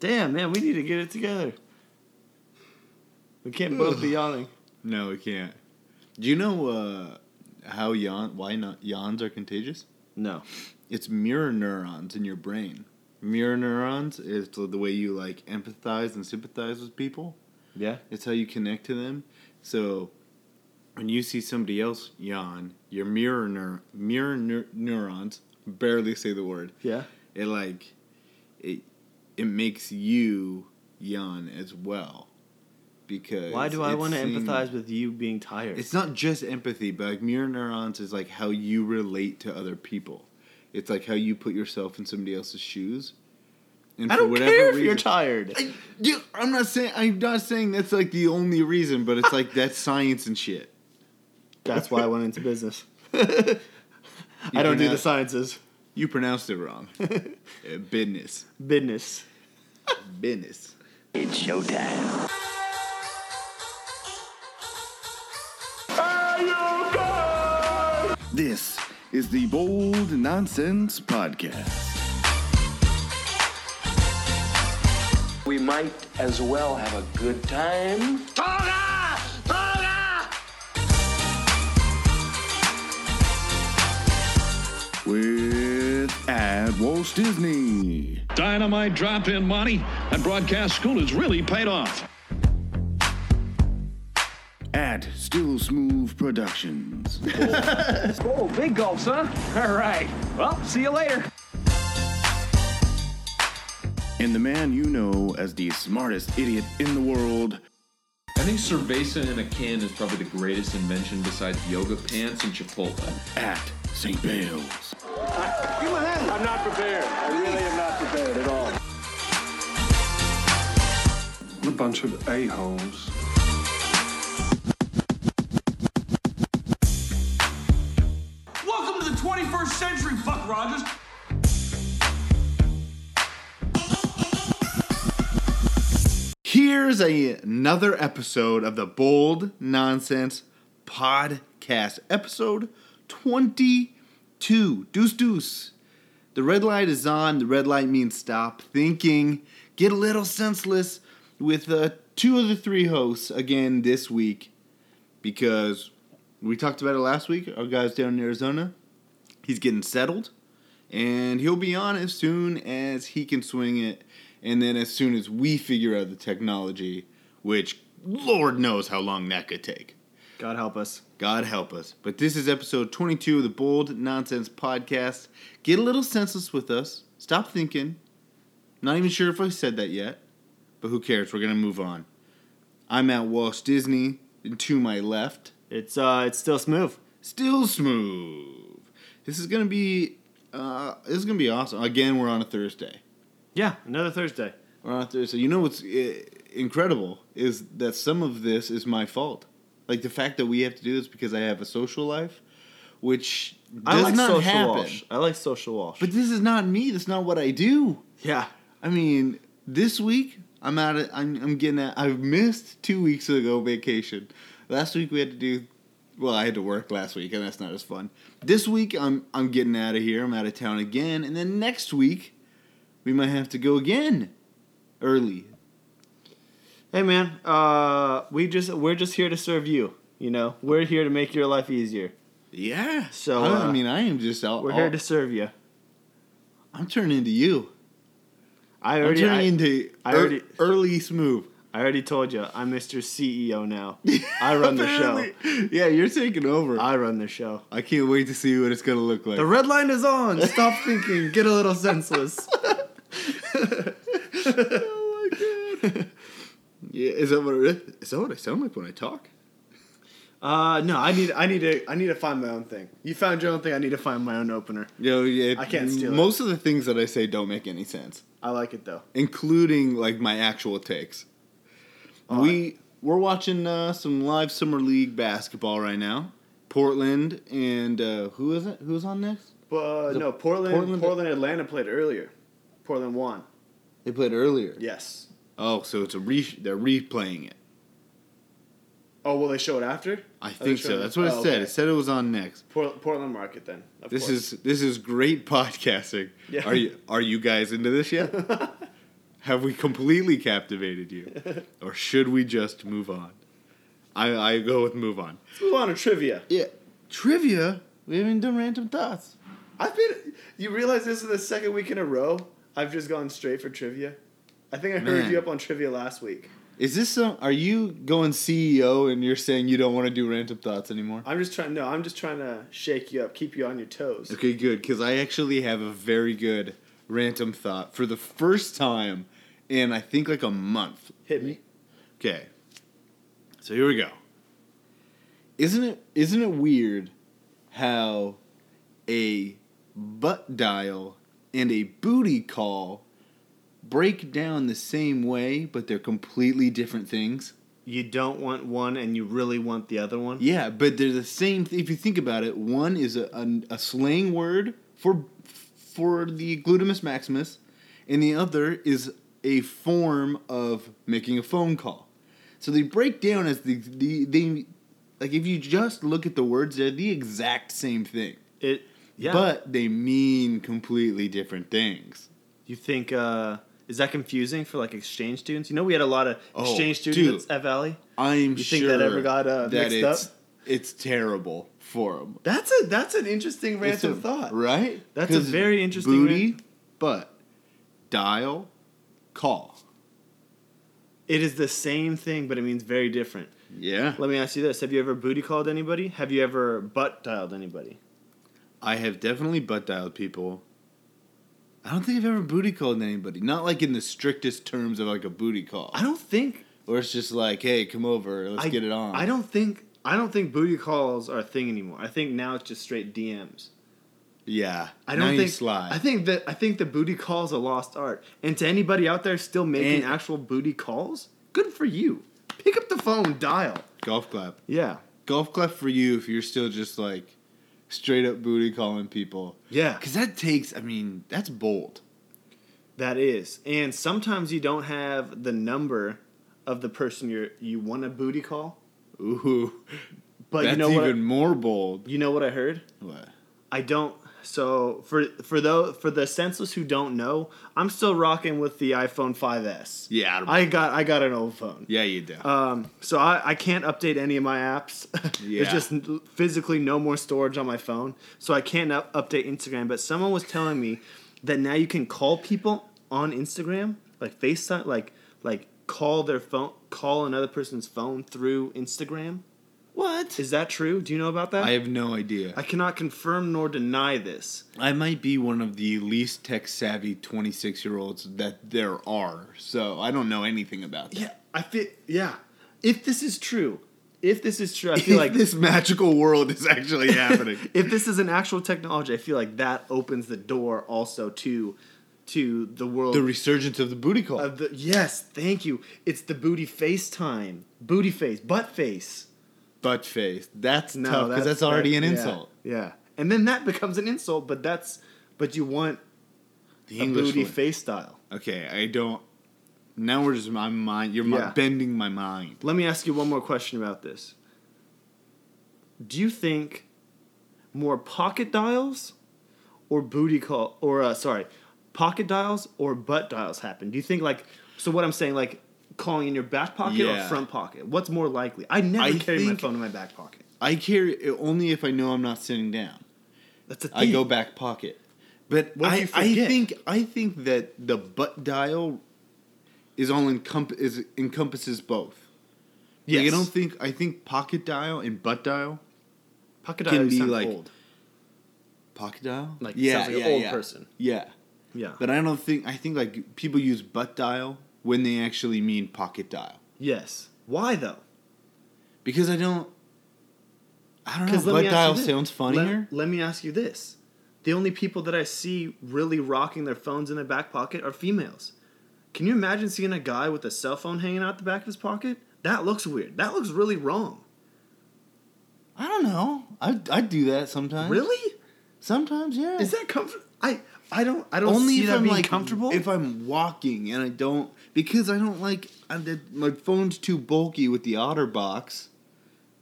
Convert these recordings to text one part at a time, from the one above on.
Damn, man, we need to get it together. We can't both be yawning. No, we can't. Do you know uh, how yawn? Why not yawns are contagious? No. It's mirror neurons in your brain. Mirror neurons is the way you like empathize and sympathize with people. Yeah. It's how you connect to them. So when you see somebody else yawn, your mirror neur- mirror neur- neurons barely say the word. Yeah. It like it it makes you yawn as well. Because Why do I want to empathize with you being tired? It's not just empathy, but like mirror neurons is like how you relate to other people. It's like how you put yourself in somebody else's shoes. And I for don't whatever care if you're tired. I, yeah, I'm not saying I'm not saying that's like the only reason, but it's like that's science and shit. That's why I went into business. I don't do the sciences. You pronounced it wrong. Uh, business, Business. business. It's showtime. This is the Bold Nonsense Podcast. We might as well have a good time. At Walsh Disney. Dynamite drop in money and broadcast school has really paid off. At Still Smooth Productions. Oh, big gulps, huh? All right. Well, see you later. and the man you know as the smartest idiot in the world, I think cerveza in a can is probably the greatest invention besides yoga pants and Chipotle. at St. Bale's. I'm not prepared. I really am not prepared at all. a bunch of a-holes. Welcome to the 21st century, Buck Rogers. Here's a, another episode of the Bold Nonsense Podcast, episode 22. Deuce Deuce. The red light is on. The red light means stop thinking. Get a little senseless with uh, two of the three hosts again this week because we talked about it last week. Our guy's down in Arizona. He's getting settled and he'll be on as soon as he can swing it and then as soon as we figure out the technology which lord knows how long that could take God help us. god help us but this is episode 22 of the bold nonsense podcast get a little senseless with us stop thinking not even sure if i said that yet but who cares we're gonna move on i'm at walsh disney and to my left It's uh, it's still smooth. still smooth this is gonna be uh, this is gonna be awesome again we're on a thursday Yeah, another Thursday. We're on a Thursday. You know what's uh, incredible is that some of this is my fault. Like the fact that we have to do this because I have a social life, which does I like not social happen. I like social Walsh. But this is not me. That's not what I do. yeah, I mean, this week I'm out. Of, I'm I'm getting. At, I've missed two weeks ago vacation. Last week we had to do. Well, I had to work last week, and that's not as fun. This week I'm I'm getting out of here. I'm out of town again, and then next week we might have to go again, early. Hey man, uh, we just we're just here to serve you. You know, we're here to make your life easier. Yeah. So, I, uh, mean, I am just out. We're all- here to serve you. I'm turning into you. I I'm already, turning I, into I already- early smooth. I already told you, I'm Mr. CEO now. I run the show. Yeah, you're taking over. I, I run the show. I can't wait to see what it's gonna look like. The red line is on. Stop thinking. Get a little senseless. oh my god. Yeah, is that what it is? Is that what I sound like when I talk? Uh, no, I need, I need to, I need to find my own thing. You found your own thing. I need to find my own opener. Yo, yeah. I can't steal it. Most of the things that I say don't make any sense, I like it though. including like my actual takes. we we're watching uh, some live summer league basketball right now. Portland and uh, who is it? Who's on next? But The no, Portland, Portland- Portland, Atlanta played earlier. Portland won. They played earlier. Yes. Oh, so it's a re- they're replaying it. Oh, will they show it after? I Oh, think so. That's what it oh, said. okay. It said it was on next. Port- Portland market then. This course. is this is great podcasting. Yeah. Are you are you guys into this yet? Have we completely captivated you, or should we just move on? I I go with move on. Let's move on to trivia. Yeah, trivia. We haven't done random thoughts. I've been. You realize this is the second week in a row I've just gone straight for trivia. I think I heard Man. you up on trivia last week. Is this some? Are you going CEO and you're saying you don't want to do random thoughts anymore? I'm just trying. No, I'm just trying to shake you up, keep you on your toes. Okay, good, because I actually have a very good random thought for the first time in I think like a month. Hit me. Okay. So here we go. Isn't it isn't it weird how a butt dial and a booty call break down the same way but they're completely different things? You don't want one, and you really want the other one. Yeah, but they're the same. Th- if you think about it, one is a, a, a slang word for for the glutamus maximus, and the other is a form of making a phone call. So they break down as the, the they like if you just look at the words, they're the exact same thing, It. Yeah. but they mean completely different things. you think uh, is that confusing for like exchange students? You know, we had a lot of Oh, exchange dude. students at Valley. I'm You sure think that ever got, uh, that mixed it's up? it's terrible for them. That's a that's an interesting random a- thought. right? That's a very interesting booty, ran- but dial, call. It is the same thing, but it means very different. Yeah, Let me ask you this: Have you ever booty called anybody? Have you ever butt dialed anybody? I have definitely butt dialed people. I don't think I've ever booty called anybody. Not like in the strictest terms of like a booty call. I don't think. Or it's just like, hey, come over, let's I, get it on. I don't think. I don't think booty calls are a thing anymore. I think now it's just straight DMs. Yeah, I don't think. slide. I think that I think the booty calls a lost art. And to anybody out there still making And- actual booty calls, good for you. Pick up the phone, dial. golf clap. Yeah. Golf clap for you if you're still just like straight up booty calling people. Yeah. Because that takes, I mean, that's bold. That is. And sometimes you don't have the number of the person you're you want a booty call. Ooh, But that's you know what I- even more bold. you know what I heard? What? I don't. So for for those for the senseless who don't know, I'm still rocking with the iPhone 5s. Yeah, I got I got an old phone. yeah, you do. Um, so I, I can't update any of my apps. Yeah. There's just physically no more storage on my phone, so I can't up- update Instagram. But someone was telling me that now you can call people on Instagram, like FaceTime, like like call their phone, call another person's phone through Instagram. What? Is that true? Do you know about that? I have no idea. I cannot confirm nor deny this. I might be one of the least tech savvy 26 year olds that there are, so I don't know anything about that. Yeah, I feel. Yeah, if this is true, if this is true, I feel If like this magical world is actually happening. if this is an actual technology, I feel like that opens the door also to to the world the resurgence of the booty call. of the yes, thank you. It's the booty FaceTime. Booty face, butt face. Butt face. That's No, tough because that's, already that- an insult. Yeah. And then that becomes an insult, but that's but you want The a English booty face style. Okay, I don't. Now we're just my mind. You're Yeah. bending my mind. Let me ask you one more question about this. Do you think more pocket dials or booty call or uh, sorry, pocket dials or butt dials happen? Do you think like so what I'm saying like calling in your back pocket Yeah. or front pocket? What's more likely? I never I carry my phone in my back pocket. I carry it only if I know I'm not sitting down. That's a thing. I go back pocket. But What I, I think I think that the butt dial is all encomp- is encompasses both. Yes. Like, I don't think I think pocket dial and butt dial. pocket can dials be like- old. Pocket dial? Like yeah, sounds like yeah, an old yeah. person. Yeah. Yeah. But I don't think I think like people use butt dial when they actually mean pocket dial. yes. Why though? Because I don't I don't know. Butt dial sounds funnier. Let, let me ask you this: the only people that I see really rocking their phones in their back pocket are females. Can you imagine seeing a guy with a cell phone hanging out the back of his pocket? That looks weird. That looks really wrong. I don't know. I I do that sometimes. Really? Sometimes, yeah. Is that comfortable? I I don't I don't only see if that I'm being like comfortable. If I'm walking and I don't because I don't like I, my phone's too bulky with the OtterBox.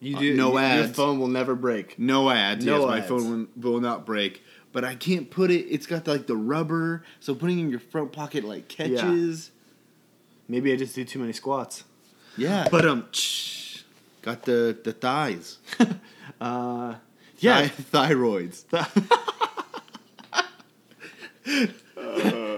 you uh, no your, Your ads. phone will never break. No ads. No yes, my phone will, will not break. But I can't put it. It's got like the rubber, so putting it in your front pocket like catches. Maybe I just do too many squats. Yeah, But um, got the the thighs. uh, yeah, thyroids.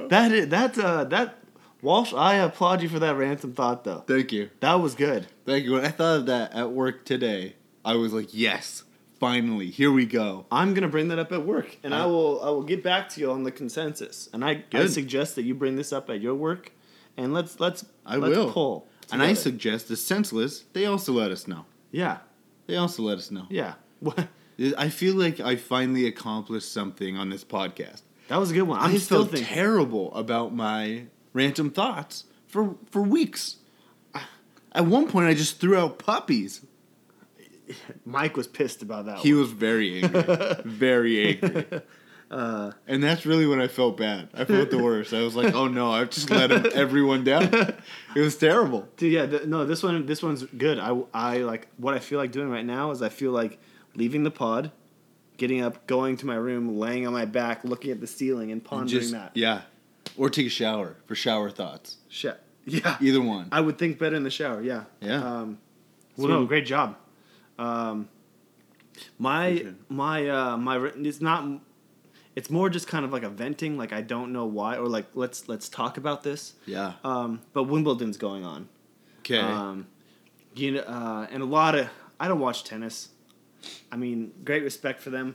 that is, that uh, that Walsh. I applaud you for that ransom thought though. Thank you. That was good. Thank you. When I thought of that at work today, I was like, yes, finally, here we go. I'm gonna bring that up at work, and I Uh, will I will get back to you on the consensus. And I, I suggest that you bring this up at your work, and let's let's I let's will. pull. And I suggest the senseless, they also let us know. yeah They also let us know. yeah. What- I feel like I finally accomplished something on this podcast. that was a good one. I I'm still terrible about my random thoughts for for weeks. At one point, I just threw out puppies. Mike was pissed about that. He one. was very angry, very angry. Uh, and that's really when I felt bad. I felt the worst. I was like, "Oh no, I've just let him, everyone down." It was terrible. Dude, yeah, th- no, this one, this one's good. I, I like what I feel like doing right now is I feel like leaving the pod, getting up, going to my room, laying on my back, looking at the ceiling, and pondering Just that. yeah, or take a shower for shower thoughts. Shit. Yeah. Either one. I would think better in the shower. Yeah. Yeah. Um, well, no, great job. Um, my Appreciate my uh, my written- it's not. It's more just kind of like a venting. Like I don't know why, or like let's let's talk about this. Yeah. Um, but Wimbledon's going on. Okay. Um, you know, uh, and a lot of I don't watch tennis. I mean, great respect for them,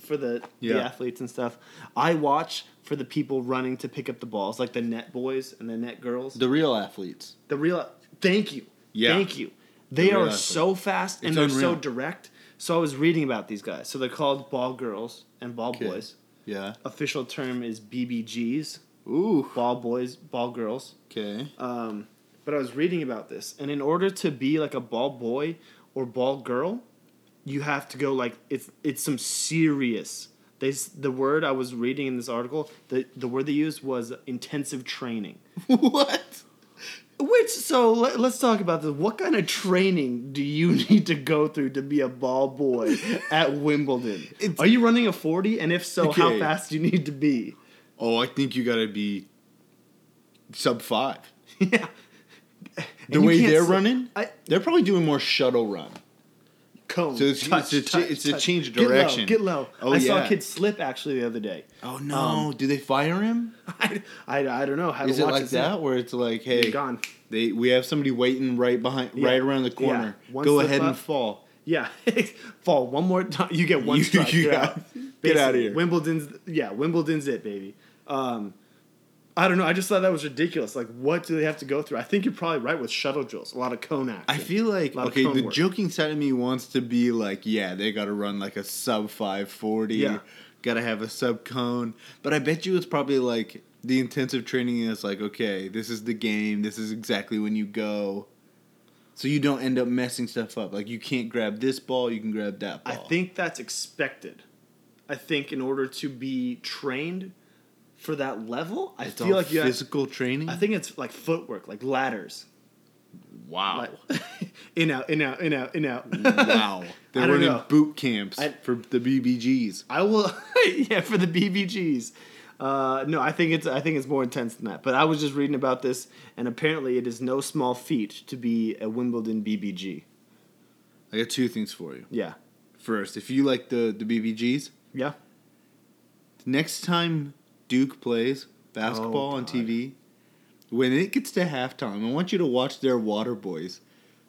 for the Yeah. the athletes and stuff. I watch for the people running to pick up the balls, like the net boys and the net girls. the real athletes. The real. Thank you. Yeah. Thank you. They real are athlete. so fast and It's they're so direct. So I was reading about these guys. So they're called ball girls and ball Okay. boys. Yeah. Official term is BBGs, Ooh. ball boys, ball girls. Okay. Um, but I was reading about this, and in order to be like a ball boy or ball girl, you have to go like it's it's some serious. They the word I was reading in this article, the the word they used was intensive training. what? Which so let, us talk about this. What kind of training do you need to go through to be a ball boy at Wimbledon? It's- Are you running a forty? And if so, how fast do you need to be? Oh, I think you gotta be sub five. yeah. The way they're running, I- they're probably doing more shuttle run. Cone. So it's- touch, it's a- touch, it's a change of Get low, direction. Get low. Oh, I saw a kid slip actually the other day. Oh no! Do they fire him? I, I, I don't know how Is it watch like that, where it's like, hey, You're gone. they we have somebody waiting right behind, Yeah. right around the corner. Yeah. Go ahead and fall. Yeah, fall one more time. You get one You- strike. you got- out. get outta Basically, here. Wimbledon's yeah, Wimbledon's it, baby. Um, I don't know. I just thought that was ridiculous. Like, what do they have to go through? I think you're probably right with shuttle drills. A lot of cone action. I feel like A lot of okay, the work. joking side of me wants to be like, yeah, they got to run like a sub five forty. Yeah. Got to have a sub cone, but I bet you it's probably like the intensive training is like, okay, this is the game. This is exactly when you go. So you don't end up messing stuff up. Like you can't grab this ball, you can grab that ball. I think that's expected. I think in order to be trained for that level, I it's feel like you. Have, physical training. I think it's like footwork, like ladders. wow, Like, in out, in out, in out, in out. wow. They're I don't running know. boot camps I- for the BBGs. I will, yeah, for the BBGs. Uh, no, I think it's I think it's more intense than that. But I was just reading about this, and apparently it is no small feat to be a Wimbledon BBG. I got two things for you. Yeah, First, if you like the the BBGs, yeah. next time Duke plays basketball Oh, on TV, when it gets to halftime, I want you to watch their water boys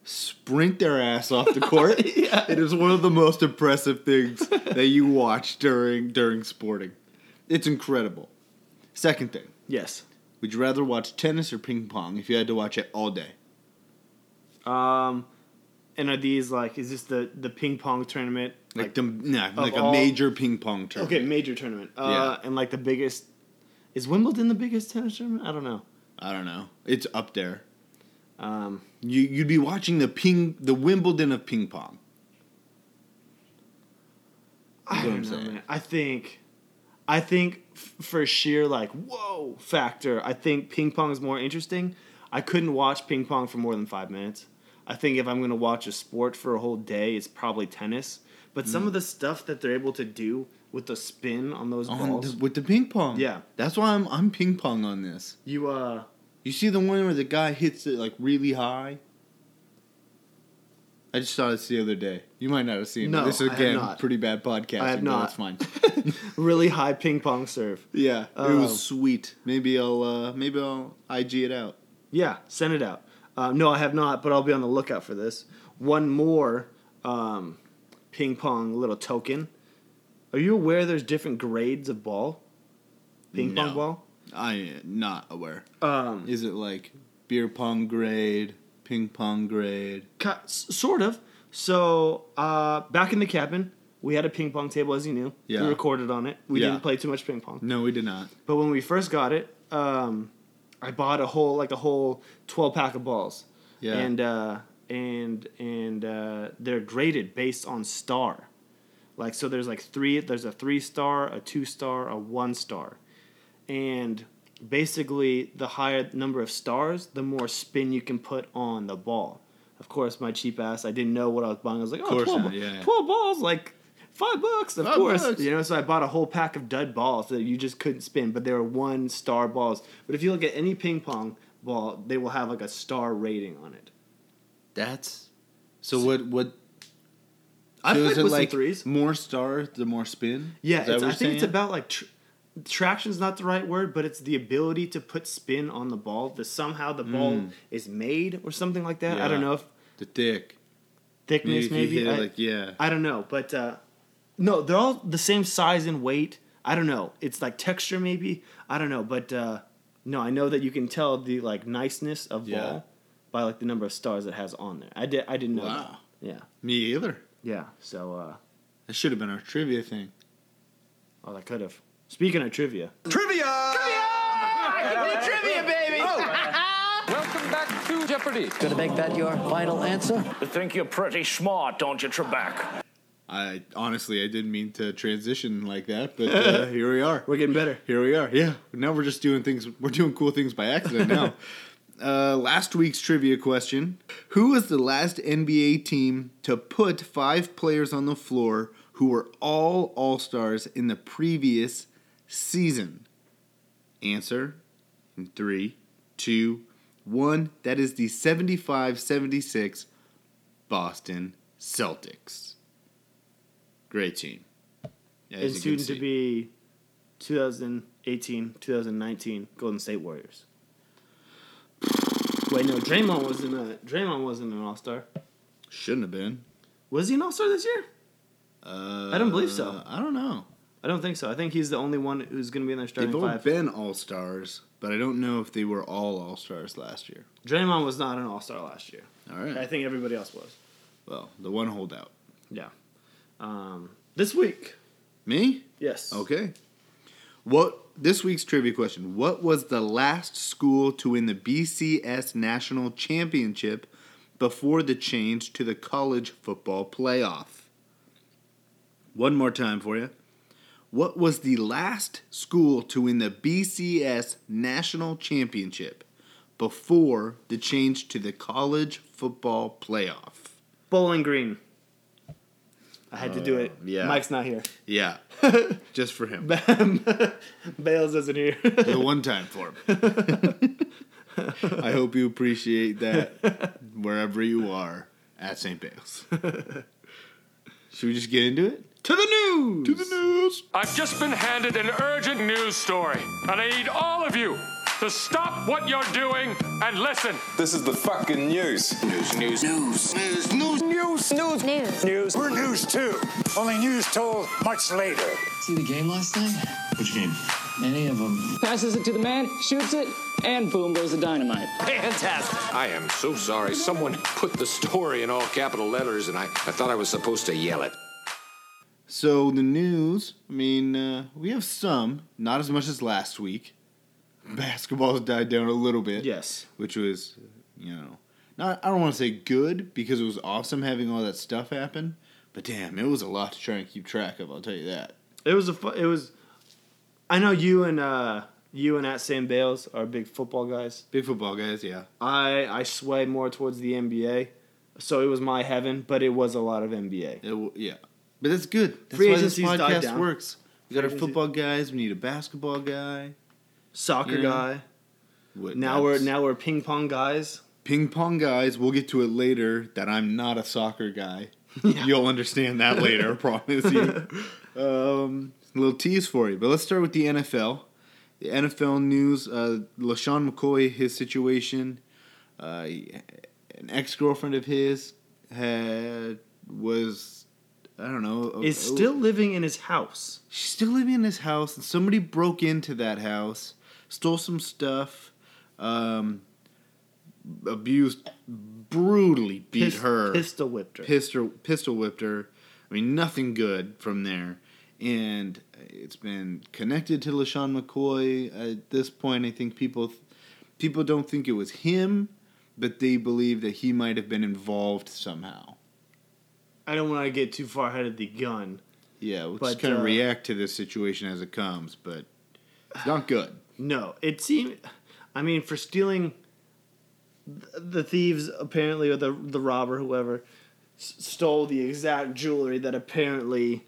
sprint their ass off the court. It is one of the most impressive things that you watch during during sporting. It's incredible. Second thing, Yes. would you rather watch tennis or ping pong if you had to watch it all day? Um, and are these like is this the the ping pong tournament? Like, the nah, like a all- major ping pong tournament. okay, major tournament. Uh, and like the biggest is Wimbledon the biggest tennis tournament? I don't know. I don't know. It's up there. Um, You you'd be watching the ping the Wimbledon of ping pong. I don't know, man. I think, I think f- for sheer like whoa factor, I think ping pong is more interesting. I couldn't watch ping pong for more than five minutes. I think if I'm gonna watch a sport for a whole day, it's probably tennis. But Mm. some of the stuff that they're able to do with the spin on those On balls, the, with the ping pong. Yeah. That's why I'm I'm ping pong on this. you uh, You see the one where the guy hits it like really high? I just saw this the other day. You might not have seen No, it. This is again pretty bad podcasting. I have not. That's fine. Really high ping pong serve. yeah, it Um, was sweet. Maybe I'll uh, maybe I'll IG it out. Yeah, send it out. Uh, no, I have not, but I'll be on the lookout for this. One more um, ping pong little token. Are you aware there's different grades of ball? Ping No. pong ball? I am not aware. Um, Is it like beer pong grade, ping pong grade? S- sort of. So uh, back in the cabin, we had a ping pong table, as you knew. Yeah. We recorded on it. We Yeah. didn't play too much ping pong. No, we did not. But when we first got it, um, I bought a whole like a whole twelve pack of balls. Yeah. And uh, and and uh, they're graded based on star. Like so, there's like three. There's a three star, a two star, a one star, and basically the higher number of stars, the more spin you can put on the ball. Of course, my cheap ass, I didn't know what I was buying. I was like, oh, course 12, not, yeah. 12 balls, like five bucks. Of Five course, bucks. you know. So I bought a whole pack of dud balls that you just couldn't spin, but they were one star balls. But if you look at any ping pong ball, they will have like a star rating on it. That's so. What what? I so played is it some like threes. more stars, the more spin? Yeah, it's, I think it's about like tr- traction's not the right word, but it's the ability to put spin on the ball. That somehow the ball Mm. is made or something like that. I don't know if the thick. thickness you maybe. I, like yeah. I don't know, but uh, no, they're all the same size and weight. I don't know. It's like texture maybe. I don't know, but uh, no, I know that you can tell the like niceness of Yeah. ball by like the number of stars it has on there. I did. I didn't know. Wow. That. Yeah. Me either. Yeah. So, uh, That should have been our trivia thing. oh, that could have. Speaking of trivia, Trivia! Trivia! trivia, baby! Welcome back to Jeopardy. Gonna make that your final answer? You think you're pretty smart, don't you, Trebek? I honestly I didn't mean to transition like that, but uh, here we are. we're getting better. Here we are. Yeah. Now we're just doing things. We're doing cool things by accident now. uh, last week's trivia question: Who was the last NBA team to put five players on the floor who were all All Stars in the previous season? Answer in three, two, one. That is the 75-76 Boston Celtics. Great team. As and soon to be 2018, 2019 Golden State Warriors. Wait, no, Draymond wasn't a Draymond wasn't an All Star. Shouldn't have been. Was he an All Star this year? Uh, I don't believe so. I don't know. I don't think so. I think he's the only one who's going to be in their starting They've all five. been all stars, but I don't know if they were all all stars last year. Draymond was not an All Star last year. All right. I think everybody else was. well, the one holdout. Yeah. Um, this week, Me? yes. Okay. What this week's trivia question? What was the last school to win the BCS National Championship before the change to the college football playoff? One more time for you. What was the last school to win the BCS National Championship before the change to the college football playoff? Bowling Green. I had to do it. yeah. Mike's not here. Yeah, just for him. Bales isn't here. the one time for him. I hope you appreciate that wherever you are at St. Bale's. Should we just get into it? to the news. To the news. I've just been handed an urgent news story, and I need all of you to stop what you're doing and listen. This is the fucking news. News, news, news, news, news, news, news, News. news. We're news too. Only news told much later. See the game last night? Which game? Any of them? Passes it to the man, shoots it, and boom goes the dynamite. Fantastic. I am so sorry. Someone put the story in all capital letters, and I, I thought I was supposed to yell it. So the news. I mean, uh, we have some, not as much as last week. Basketball has died down a little bit. Yes. which was, you know, not I don't want to say good because it was awesome having all that stuff happen, but damn, it was a lot to try and keep track of. I'll tell you that. It was a. Fu- it was. I know you and uh, you and at Sam Bales are big football guys. Big football guys, yeah. I I sway more towards the NBA, so it was my heaven, but it was a lot of NBA. It w- yeah, but that's good. That's Free why this podcast works. We got our agency- football guys. We need a basketball guy. Soccer Yeah. guy. What- now we're now we're ping pong guys. ping pong guys. We'll get to it later. That I'm not a soccer guy. You'll understand that later. I promise you. Um, a little tease for you, but let's start with the NFL. The NFL news: uh, LeSean McCoy, his situation. Uh, an ex girlfriend of his had was I don't know Is still living in his house. She's still living in his house, and somebody broke into that house, stole some stuff, um, abused, brutally beat Pis- her, pistol whipped her. pistol pistol whipped her. I mean, nothing good from there, and it's been connected to LeSean McCoy. At this point, I think people people don't think it was him, but they believe that he might have been involved somehow. I don't want to get too far ahead of the gun. Yeah, we'll But, just kind of uh, react to this situation as it comes, but it's not good. No, it seemed. I mean, for stealing the thieves, apparently, or the the robber, whoever, s- stole the exact jewelry that apparently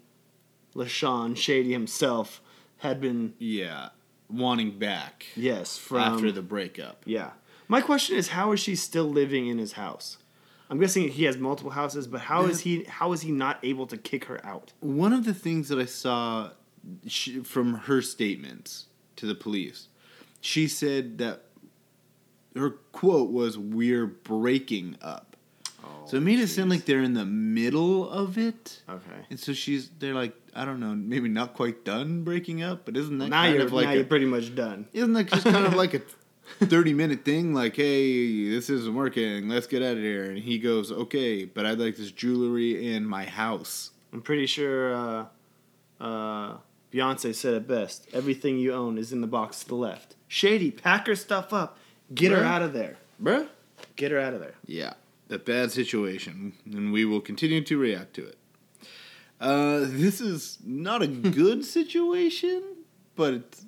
LeSean Shady himself had been. Yeah, wanting back Yes, from after the breakup. Yeah. My question is, how is she still living in his house? I'm guessing he has multiple houses, but how is he? How is he not able to kick her out? One of the things that I saw she, from her statements to the police, she said that her quote was, "We're breaking up." so it made it sound like they're in the middle of it. Okay. And so she's, they're like, I don't know, maybe not quite done breaking up, but isn't that Now kind you're of like now a, you're pretty much done. Isn't that just kind of like a 30 minute thing? Like, hey, this isn't working. Let's get out of here. And he goes, okay, but I'd like this jewelry in my house. I'm pretty sure uh, uh, Beyonce said it best. Everything you own is in the box to the left. Shady, pack her stuff up. Get her out of there. Bruh? Get her out of there. Yeah, a bad situation. And we will continue to react to it. Uh, this is not a good situation, but it's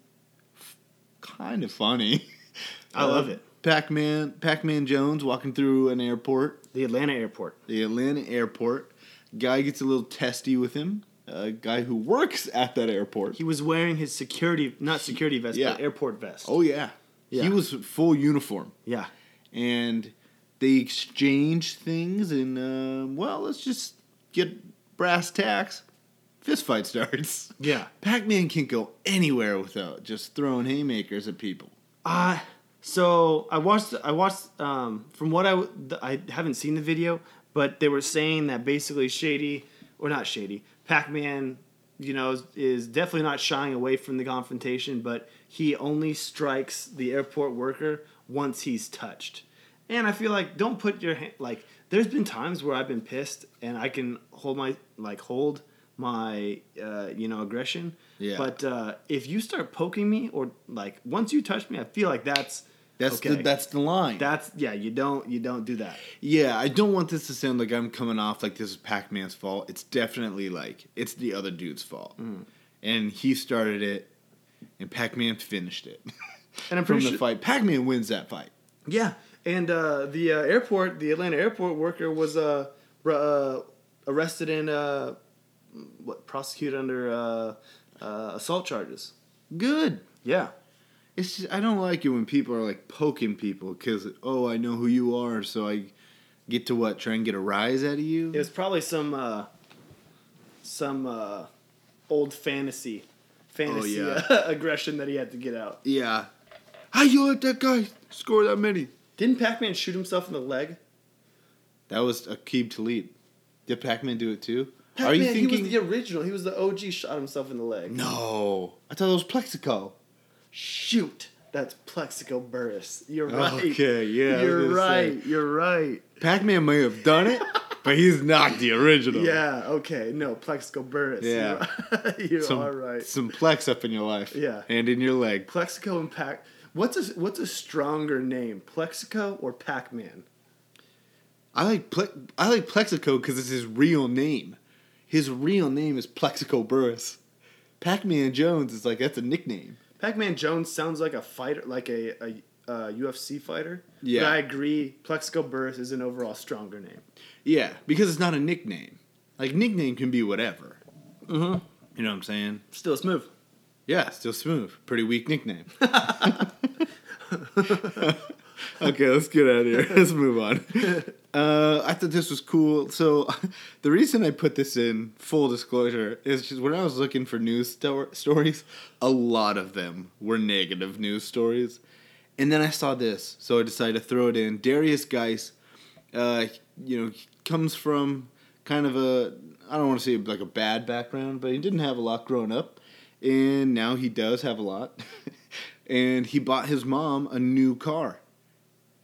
f- kind of funny. I love Uh, it. Pac-Man, Pac-Man Jones walking through an airport. The Atlanta airport. The Atlanta airport. Guy gets a little testy with him. A guy who works at that airport. He was wearing his security, not security vest, Yeah. but airport vest. Oh yeah. Yeah. He was full uniform. Yeah. And they exchanged things and uh, well, let's just get brass tacks. Fist fight starts. Yeah. Pac-Man can't go anywhere without just throwing haymakers at people. Uh so I watched I watched um from what I I haven't seen the video, but they were saying that basically Shady or not Shady, Pac-Man, you know, is, is definitely not shying away from the confrontation, but he only strikes the airport worker once he's touched. And I feel like don't put your hand like there's been times where I've been pissed and I can hold my like hold my uh, you know aggression. Yeah. But uh, if you start poking me or like once you touch me, I feel like that's That's okay. the that's the line. That's yeah. You don't you don't do that. yeah, I don't want this to sound like I'm coming off like this is Pac-Man's fault. It's definitely like it's the other dude's fault. Mm. And he started it and Pac-Man finished it. And I'm From pretty the sure. fight. Pac-Man wins that fight. Yeah, and uh, the uh, airport, the Atlanta airport worker was uh, uh, arrested and uh, what prosecuted under uh, uh, assault charges. Good. Yeah. It's just, I don't like it when people are like poking people because oh I know who you are so I get to what try and get a rise out of you. It was probably some uh, some uh, old fantasy fantasy Oh, uh, aggression that he had to get out. yeah. How you let that guy score that many? Didn't Pac-Man shoot himself in the leg? That was Aqib Talib. Did Pac-Man do it too? Pac-Man, are you he was the original. He was the OG. Shot himself in the leg. no, I thought it was Plaxico. Shoot, that's Plaxico Burress. You're right. Okay, yeah, You're right. say. You're right. Pac-Man may have done it, but he's not the original. Yeah. Okay. No, Plaxico Burress. Yeah. You're, some, all right. Some Plex up in your life. Yeah. and in your leg. Plaxico and Pac. What's a what's a stronger name, Plaxico or Pac-Man? I like Ple- I like Plaxico because it's his real name. His real name is Plaxico Burress. Pac-Man Jones is like that's a nickname. Pac-Man Jones sounds like a fighter, like a, a, uh UFC fighter. Yeah. But I agree. Plaxico Burress is an overall stronger name. Yeah, because it's not a nickname. Like nickname can be whatever. Mm-hmm. You know what I'm saying? Still smooth. Yeah, still smooth. Pretty weak nickname. okay, let's get out of here. Let's move on. Uh, I thought this was cool. So, the reason I put this in, full disclosure, is just when I was looking for news sto- stories, a lot of them were negative news stories. And then I saw this, so I decided to throw it in. Derrius Guice, uh, you know, comes from kind of a, I don't want to say like a bad background, but he didn't have a lot growing up. And now he does have a lot. and he bought his mom a new car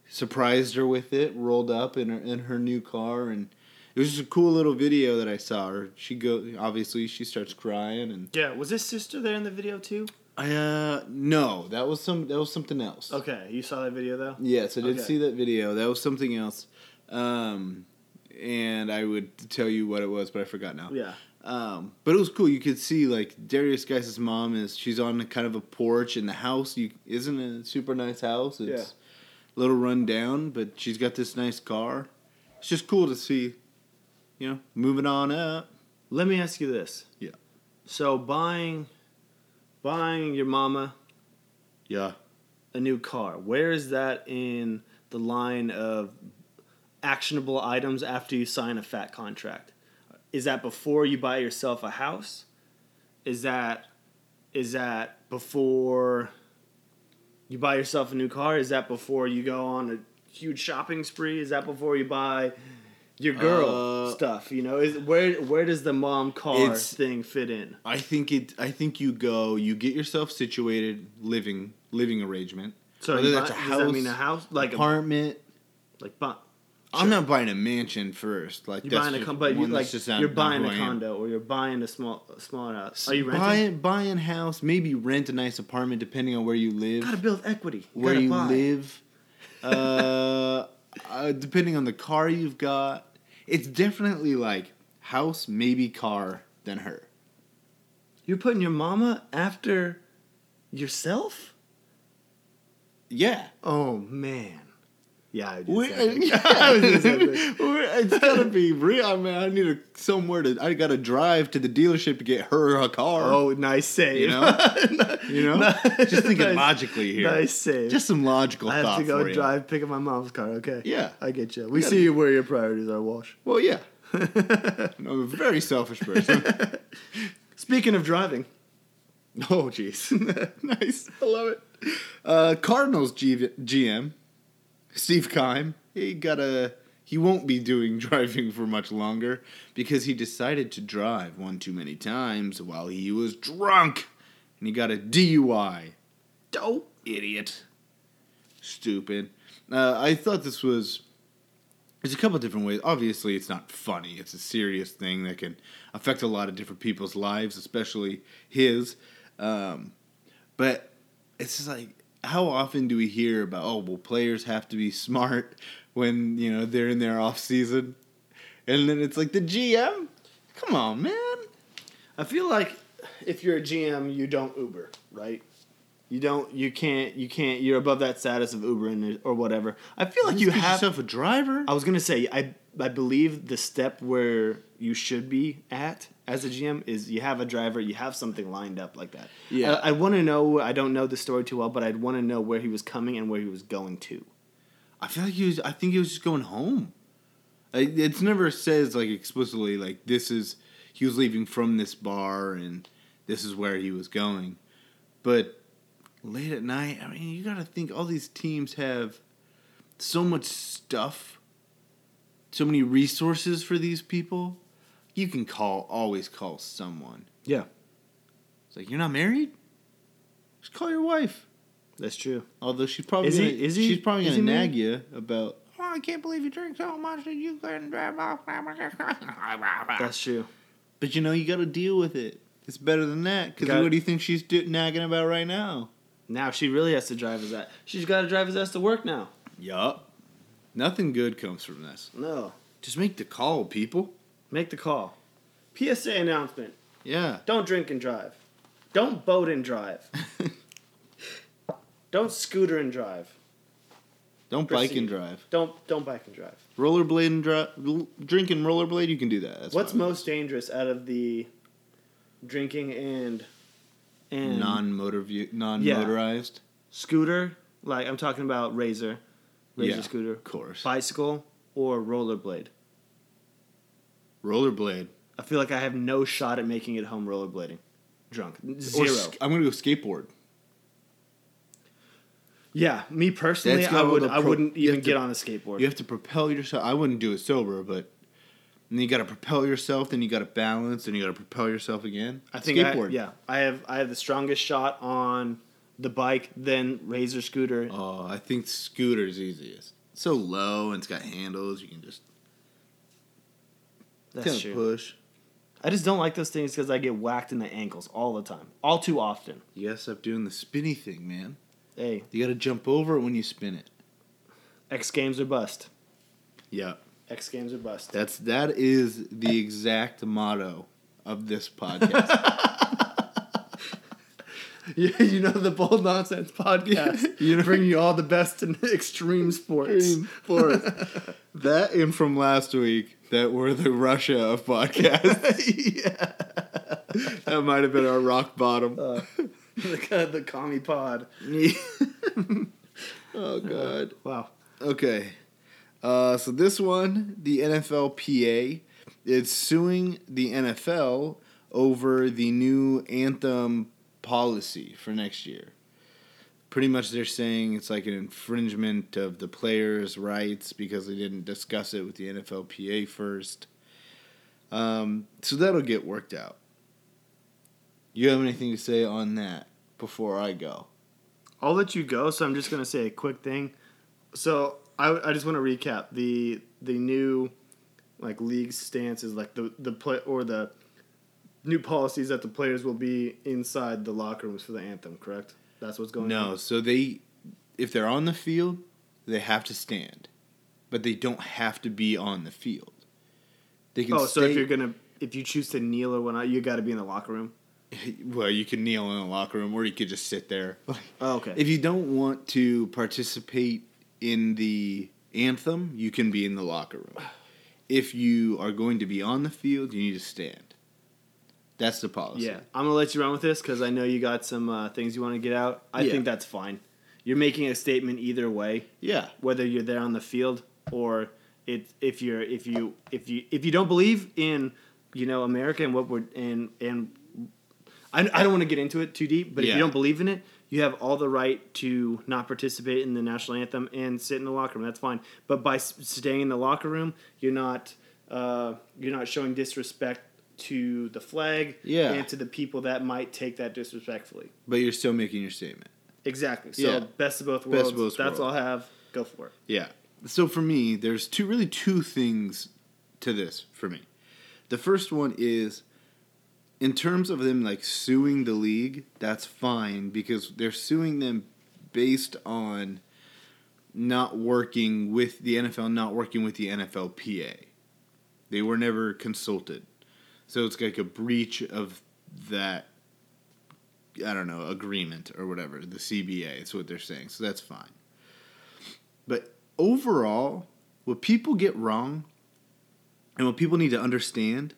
surprised her with it, rolled up in her in her new car, and it was just a cool little video that I saw her. She go obviously she starts crying and Yeah, was his sister there in the video too? I uh no that was some that was something else. Okay, you saw that video though. Yes, I did Okay. see that video. That was something else, um, and I would tell you what it was, but I forgot now. Yeah. Um, but it was cool. You could see like Derrius Guice's mom is she's on kind of a porch in the house. You isn't a super nice house. It's Yeah. Little run down, but she's got this nice car. It's just cool to see. You know, moving on up. Let me ask you this. Yeah. So buying buying your mama Yeah. a new car, where is that in the line of actionable items after you sign a fat contract? Is that before you buy yourself a house? Is that is that before you buy yourself a new car? Is that before you go on a huge shopping spree? Is that before you buy your girl Uh, stuff? You know, is where where does the mom car thing fit in? I think it. I think you go. You get yourself situated, living living arrangement. So Whether that's buy- a does that mean a house like a, apartment. like bu- I'm not buying a mansion first. Like You're buying a but you like you're buying a condo or you're buying a small a smaller house. Are you renting? Buying buying house, maybe rent a nice apartment depending on where you live. gotta build equity. You where you buy. live, uh, uh, depending on the car you've got. It's definitely like house, maybe car, then her. You're putting your mama after yourself? Yeah. Oh man. Yeah, I did We- that. I was gonna say it's gotta be real. I mean, I need a, somewhere to. I gotta drive to the dealership to get her a car. Oh, nice save. You know? you know, just thinking Nice- logically here. Nice save. Just some logical I have to go you. drive, pick up my mom's car. Okay. Yeah. I get you. We Yeah. see where your priorities are, Walsh. Well, yeah. I'm a very selfish person. Speaking of driving, Oh, jeez. nice. I love it. Uh, Cardinals G- GM, Steve Keim, he got a. He won't be doing driving for much longer because he decided to drive one too many times while he was drunk. And he got a DUI. Dope. Idiot. Stupid. Uh, I thought this was. There's a couple different ways. Obviously, it's not funny. It's a serious thing that can affect a lot of different people's lives, especially his. Um, but it's just like, how often do we hear about, oh, well, players have to be smart when, you know, they're in their off season? And then it's like, the GM? Come on, man. I feel like if you're a GM, you don't Uber, right? You don't. You can't. You can't. You're above that status of Uber and or whatever. I feel like you get have. yourself a driver. I was gonna say I. I believe the step where you should be at as a GM is you have a driver, you have something lined up like that. Yeah. Uh, I, I want to know. I don't know the story too well, but I'd want to know where he was coming and where he was going to. I feel like he was. I think he was just going home. I, it's never says like explicitly like this is he was leaving from this bar and this is where he was going, but late at night. I mean, you got to think all these teams have so much stuff, so many resources for these people. You can call always call someone. Yeah, It's like you're not married. Just call your wife. that's true. Although she's probably Is gonna, he- is he- she's probably gonna nag you about. Oh, I can't believe you drink so much that you couldn't drive off. That's true. But you know you got to deal with it. It's better than that. Because what do you think she's do- nagging about right now? Now she really has to drive his ass. She's got to drive his ass to work now. Yup. Nothing good comes from this. No, Just make the call, people. make the call. PSA announcement: Yeah. Don't drink and drive. Don't boat and drive. don't scooter and drive. Don't bike and drive. Don't don't bike and drive. Rollerblade and drive. Drink and rollerblade, you can do that. That's What's fine. most dangerous out of the drinking and and non-motor view, non-motorized? scooter Like I'm talking about razor, razor Yeah, scooter, of course. bicycle, or rollerblade. Rollerblade. I feel like I have no shot at making it home rollerblading. Drunk. Zero. sk- I'm gonna go skateboard. yeah, me personally, I would the I pro- wouldn't even to- get on a skateboard. You have to propel yourself. I wouldn't do it sober, but then you got to propel yourself. Then you got to balance, and you got to propel yourself again. I think I, skateboard. yeah, I have I have the strongest shot on the bike, then razor scooter. Oh, I think scooter's easiest. So low and it's got handles. You can just That's true. push. I just don't like those things because I get whacked in the ankles all the time, all too often. You gotta stop doing the spinny thing, man. Hey, You gotta jump over it when you spin it. X Games are bust. Yeah, X Games are bust. that's that is the exact motto of this podcast. you, you know the Bold Nonsense podcast. you know, bring you all the best in extreme sports. Sports. that and from last week that were the Russia of podcasts. yeah. that might have been our rock bottom. Uh, the, the commie pod. oh god. Wow. Okay. Uh, so this one, the NFLPA, is suing the NFL over the new anthem policy for next year. Pretty much, they're saying it's like an infringement of the players' rights because they didn't discuss it with the NFLPA first. Um, so that'll get worked out. You have anything to say on that before I go? I'll let you go. So I'm just gonna say a quick thing. So I, I just want to recap the the new like league stances, like the the play or the new policies that the players will be inside the locker rooms for the anthem. Correct? That's what's going No, on. No, so they, if they're on the field, they have to stand, but they don't have to be on the field. They can. Oh, so if you're gonna if you choose to kneel or whatnot, you got to be in the locker room. well, you can kneel in the locker room, or you could just sit there. Oh, okay. If you don't want to participate in the anthem, you can be in the locker room. If you are going to be on the field, you need to stand. That's the policy. Yeah, I'm gonna let you run with this because I know you got some uh, things you want to get out. I Yeah. think that's fine. You're making a statement either way. Yeah. Whether you're there on the field or it, if you're if you if you if you don't believe in you know America and what we're and and I, I don't want to get into it too deep, but if you don't believe in it, you have all the right to not participate in the national anthem and sit in the locker room. That's fine. But by staying in the locker room, you're not uh, you're not showing disrespect to the flag Yeah. and to the people that might take that disrespectfully. But you're still making your statement. Exactly. So Yeah. best of both worlds. Best of both That's worlds. all I have. Go for it. Yeah. So for me, there's two really two things to this for me. The first one is in terms of them like suing the league, that's fine because they're suing them based on not working with the NFL, not working with the NFLPA. They were never consulted. So it's like a breach of that I don't know, agreement or whatever, the CBA. It's what they're saying. So that's fine. But overall, what people get wrong and what people need to understand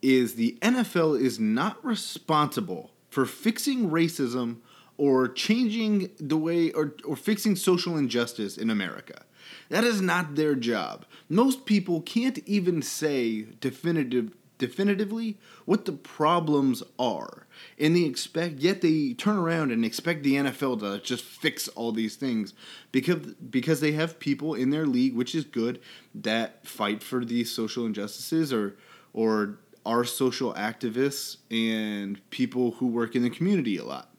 is the NFL is not responsible for fixing racism or changing the way or, or fixing social injustice in America. That is not their job. Most people can't even say definitive definitively what the problems are. And they expect yet they turn around and expect the NFL to just fix all these things because because they have people in their league, which is good, that fight for these social injustices or or are social activists and people who work in the community a lot.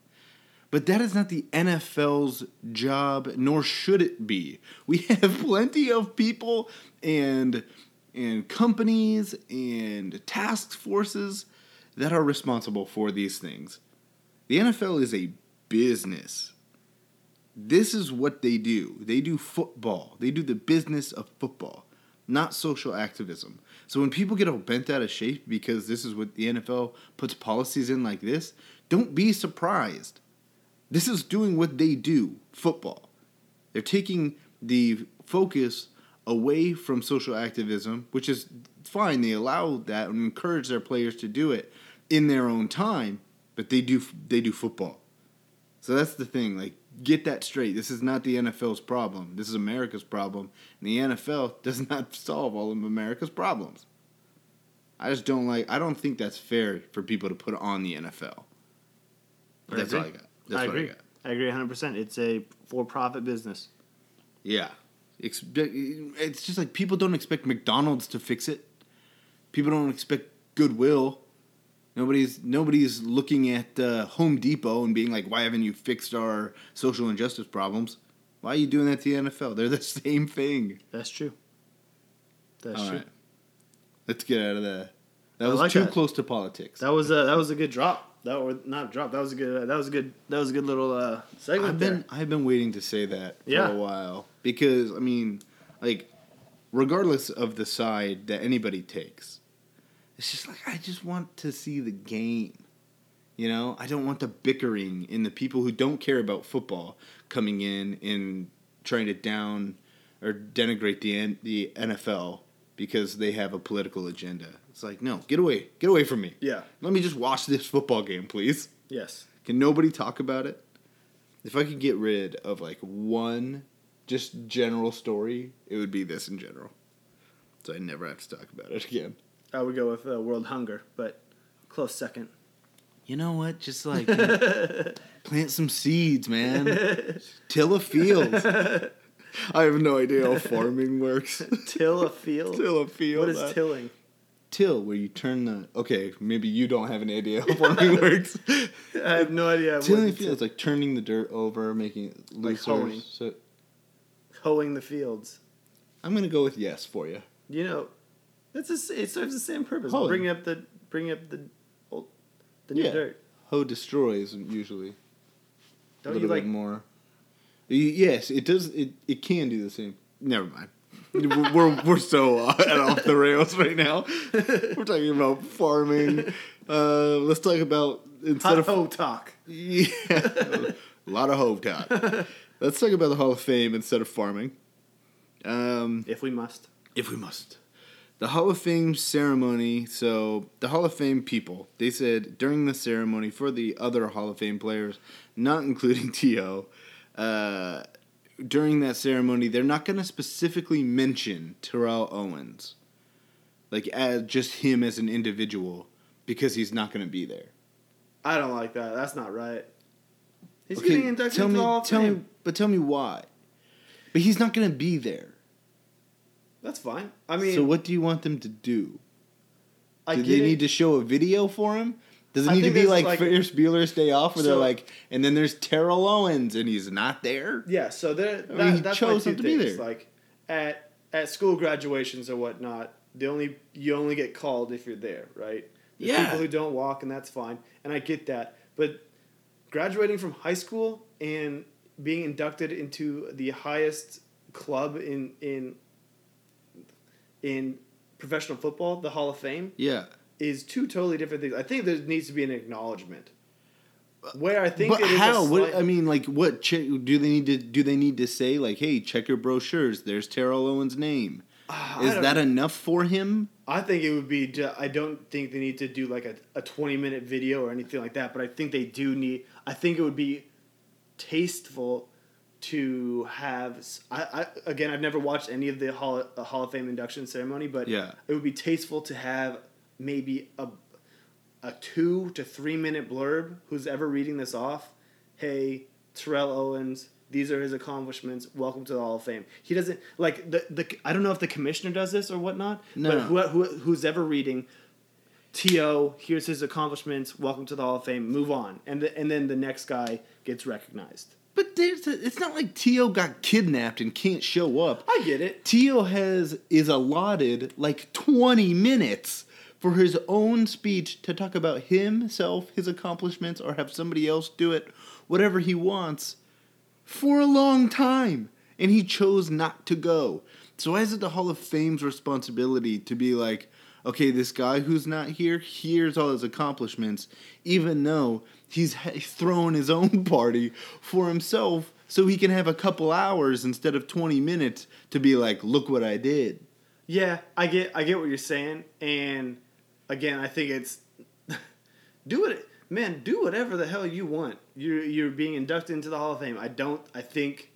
But that is not the NFL's job, nor should it be. We have plenty of people and and companies and task forces that are responsible for these things. The NFL is a business. This is what they do. They do football. They do the business of football, not social activism. So when people get all bent out of shape because this is what the NFL puts policies in like this, don't be surprised. This is doing what they do, football. They're taking the focus away from social activism, which is fine. They allow that and encourage their players to do it in their own time, but they do they do football. So that's the thing. Like get that straight. This is not the NFL's problem. This is America's problem. And the NFL does not solve all of America's problems. I just don't like. I don't think that's fair for people to put on the NFL. I That's all I got. That's I what agree. I got. I agree 100%. It's a for-profit business. Yeah. Expect, it's just like people don't expect McDonald's to fix it. People don't expect Goodwill. Nobody's nobody's looking at uh, Home Depot and being like, "Why haven't you fixed our social injustice problems?" Why are you doing that to the NFL? They're the same thing. That's true. That's All true. right. Let's get out of that. That I was like too that. close to politics. That was a that was a good drop. That or not drop. That was a good. That was a good. That was a good little uh, segment. I've been there. I've been waiting to say that for Yeah. a while because I mean, like, regardless of the side that anybody takes, it's just like I just want to see the game. You know, I don't want the bickering and the people who don't care about football coming in and trying to down or denigrate the N- the NFL because they have a political agenda. It's like, no, get away, get away from me. Yeah. Let me just watch this football game, please. Yes. Can nobody talk about it? If I could get rid of like one just general story, it would be this in general. So I never have to talk about it again. I would go with uh, world hunger, but close second. You know what? Just like plant some seeds, man. Till a field. I have no idea how farming works. Till a field. Till a field. What is uh, tilling? Till, where you turn the. Okay, maybe you don't have an idea how farming works. I have no idea. what Tilling the fields like turning the dirt over, making it Like looser. hoeing. so hoeing the fields. I'm gonna go with yes for you. You know, it's a it serves the same purpose. Hoeing. Bring up the bring up the old, the new Yeah. dirt. Hoe destroys usually. Don't a you little like? bit more? Yes, it does. It it can do the same. Never mind. we're, we're so uh, off the rails right now. We're talking about farming. Uh, let's talk about instead Hot of hoe talk. yeah, a lot of hove talk. Let's talk about the Hall of Fame instead of farming. Um, If we must. if we must. The Hall of Fame ceremony. So, the Hall of Fame people, they said during the ceremony for the other Hall of Fame players, not including T.O., uh, during that ceremony, they're not going to specifically mention Terrell Owens, like as just him as an individual, because he's not going to be there. I don't like that. That's not right. He's Okay, getting inducted tell into me, the Hall of tell Fame. me, but tell me why. But he's not going to be there. That's fine. I mean, so what do you want them to do? I Do they it. need to show a video for him? Does it I need to be like, like- Ferris Bueller's Day Off, where they're like, and then there's Terrell Owens and he's not there? Yeah, so there. That, mean, he that's chose not two to be there. Like at at school graduations or whatnot, the only you only get called if you're there, right? There's Yeah. people who don't walk, and that's fine, and I get that. But graduating from high school and being inducted into the highest club in in in professional football, the Hall of Fame, Yeah. is two totally different things. I think there needs to be an acknowledgement. Where I think But it is a how? What I mean, like, what che- do they need to do? They need to say like, "Hey, check your brochures. There's Terrell Owens' name." Uh, I Is that enough for him? I think it would be. I don't think they need to do like a, a twenty minute video or anything like that. But I think they do need. I think it would be tasteful to have. I, I again, I've never watched any of the Hall, Hall of Fame induction ceremony, but Yeah. it would be tasteful to have maybe a a two to three minute blurb. Who's ever reading this off? Hey, Terrell Owens. These are his accomplishments. Welcome to the Hall of Fame. He doesn't like the the. I don't know if the commissioner does this or whatnot. No. But who, who who's ever reading, To here's his accomplishments. Welcome to the Hall of Fame. Move on, and the, and then the next guy gets recognized. But there's a, it's not like T.O. got kidnapped and can't show up. I get it. T.O. has is allotted like 20 minutes for his own speech to talk about himself, his accomplishments, or have somebody else do it, whatever he wants, for a long time. And he chose not to go. So why is it the Hall of Fame's responsibility to be like, okay, this guy who's not here, here's all his accomplishments, even though he's thrown his own party for himself so he can have a couple hours instead of 20 minutes to be like, look what I did. Yeah, I get I get what you're saying, and again, I think it's do it, man. Do whatever the hell you want. you're you're being inducted into the Hall of Fame. I don't. I think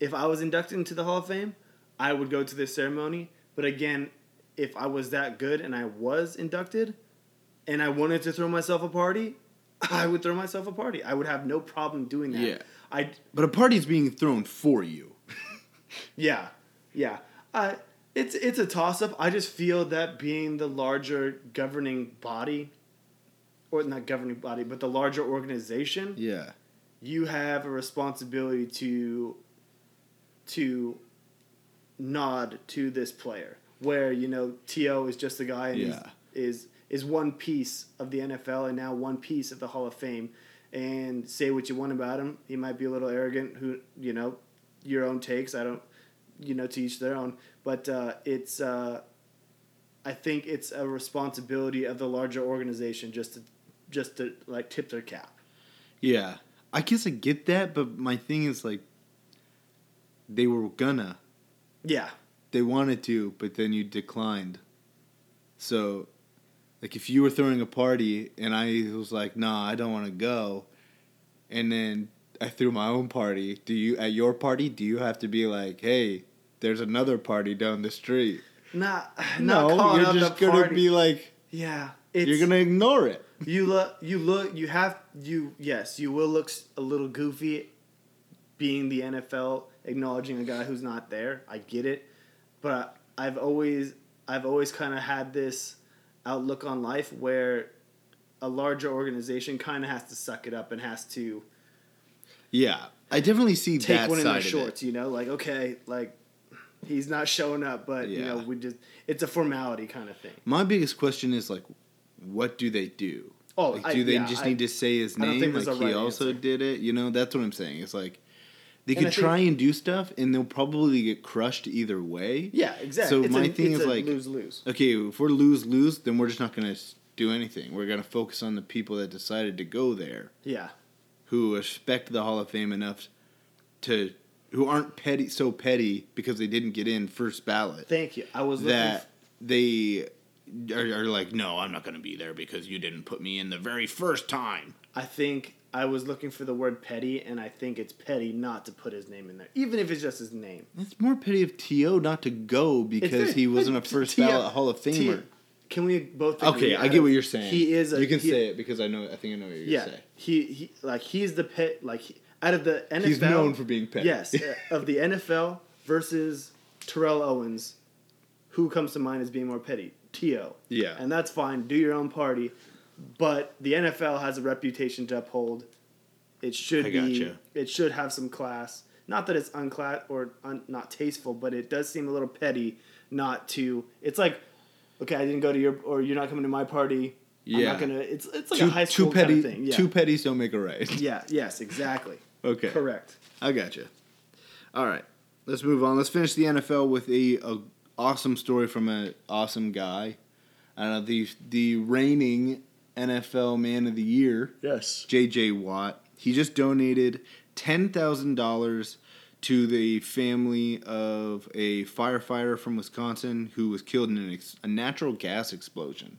if I was inducted into the Hall of Fame, I would go to this ceremony. But again, if I was that good and I was inducted, and I wanted to throw myself a party, I would throw myself a party. I would have no problem doing that. Yeah. I But a party's being thrown for you. yeah, yeah. I it's it's a toss up. I just feel that being the larger governing body, or not governing body, but the larger organization, Yeah. you have a responsibility to to nod to this player. Where you know T.O. is just a guy and Yeah. is is one piece of the NFL and now one piece of the Hall of Fame. And say what you want about him, he might be a little arrogant. Who you know, your own takes. I don't, you know, to each their own. But uh, it's, uh, I think it's a responsibility of the larger organization just to, just to like tip their cap. Yeah. I guess I get that, but my thing is like they were gonna. Yeah, They wanted to, but then you declined. So like if you were throwing a party and I was like, "Nah, I don't want to go." And then I threw my own party. Do you at your party, do you have to be like, "Hey, there's another party down the street?" Not, No, not calling you're just gonna party. be like yeah. you're gonna ignore it. you look you look you have you yes you will look a little goofy, being the NFL acknowledging a guy who's not there. I get it, but I've always I've always kind of had this outlook on life where a larger organization kind of has to suck it up and has to Yeah, I definitely see take that one in their of it. shorts. You know, like okay, like he's not showing up, but you know we just it's a formality kind of thing. My biggest question is like, what do they do? Oh, like, I- do they yeah, just I- need to say his I name? Like he also answer. did it. You know, that's what I'm saying. It's like they And could try and do stuff, and they'll probably get crushed either way. Yeah, exactly. So It's my a- thing is a like, lose-lose. Okay, if we're lose lose, then we're just not gonna do anything. We're gonna focus on the people that decided to go there, Yeah. who respect the Hall of Fame enough to, who aren't petty so petty because they didn't get in first ballot. Thank you. I was looking that they are, are like, no, I'm not going to be there because you didn't put me in the very first time. I think I was looking for the word petty, and I think it's petty not to put his name in there, even if it's just his name. It's more petty of T.O. not to go because he wasn't a first ballot Hall of Famer. Can we both? agree? Okay, I get what you're saying. He is. A, you can say it because I know. I think I know what you're Yeah, gonna say. he he like he's the pet like he, out of the NFL. He's known for being petty. Yes, uh, of the NFL versus Terrell Owens, who comes to mind as being more petty? To. Yeah. and that's fine. Do your own party, but the NFL has a reputation to uphold. It should I be. gotcha. It should have some class. Not that it's unclass or un, not tasteful, but it does seem a little petty not to. It's like, okay, I didn't go to your or you're not coming to my party. Yeah. I'm not gonna. It's it's like two, a high school petty, kind of thing. Yeah. two petties don't make a right. Yeah. Yes. Exactly. Okay. Correct. I gotcha. All right, let's move on. Let's finish the NFL with a, a awesome story from an awesome guy. Uh, the the reigning NFL Man of the Year, Yes. J.J. Watt. He just donated ten thousand dollars to the family of a firefighter from Wisconsin who was killed in an ex- a natural gas explosion.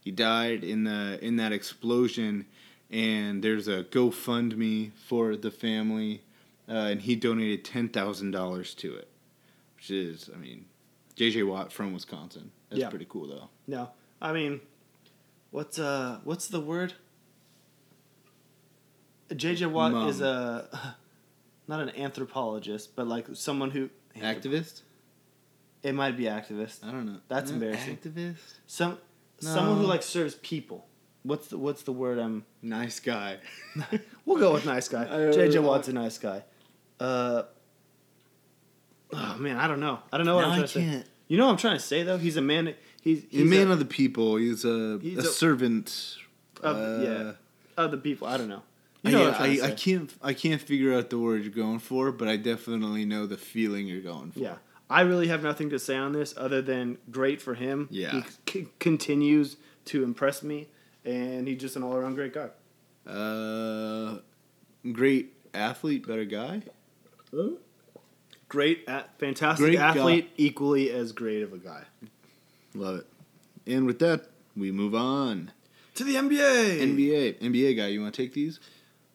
He died in the in that explosion, and there's a GoFundMe for the family, uh, and he donated ten thousand dollars to it, which is, I mean, J.J. Watt from Wisconsin. That's Yeah. pretty cool, though. No. I mean, what's uh what's the word? JJ Watt Mum. is a not an anthropologist, but like someone who Activist? it might be activist. I don't know. That's No, embarrassing. Activist? Some someone who like serves people. What's the what's the word I'm Nice guy. We'll go with nice guy. JJ Watt's a nice guy. Uh Oh man, I don't know. I don't know what No, I'm I trying to say. You know what I'm trying to say though? He's a man he's, He's a man of the people. He's a, He's a, a- servant. of, uh, yeah, of the people. I don't know. I, You know I'm I, I can't I can't figure out the word you're going for, but I definitely know the feeling you're going for. Yeah. I really have nothing to say on this other than great for him. Yeah. He c- continues to impress me, and he's just an all around great guy. Uh, great athlete, better guy. Great, at, fantastic Great guy. athlete, equally as great of a guy. Love it. And with that, we move on. To the NBA. NBA, NBA guy. You want to take these?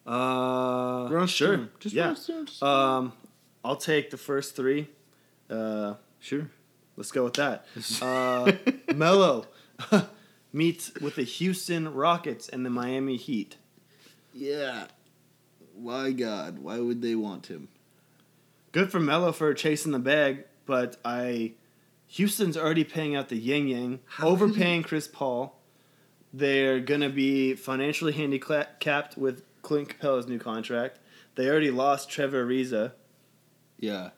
Uh, Run us sure. Just yeah. Just- Um, I'll take the first three. Uh, sure. let's go with that. Uh, Melo meets with the Houston Rockets and the Miami Heat. Yeah. Why God? Why would they want him? Good for Melo for chasing the bag, but I Houston's already paying out the yin yang, overpaying Chris Paul. They're gonna be financially handicapped with Clint Capela's new contract. They already lost Trevor Ariza. Yeah.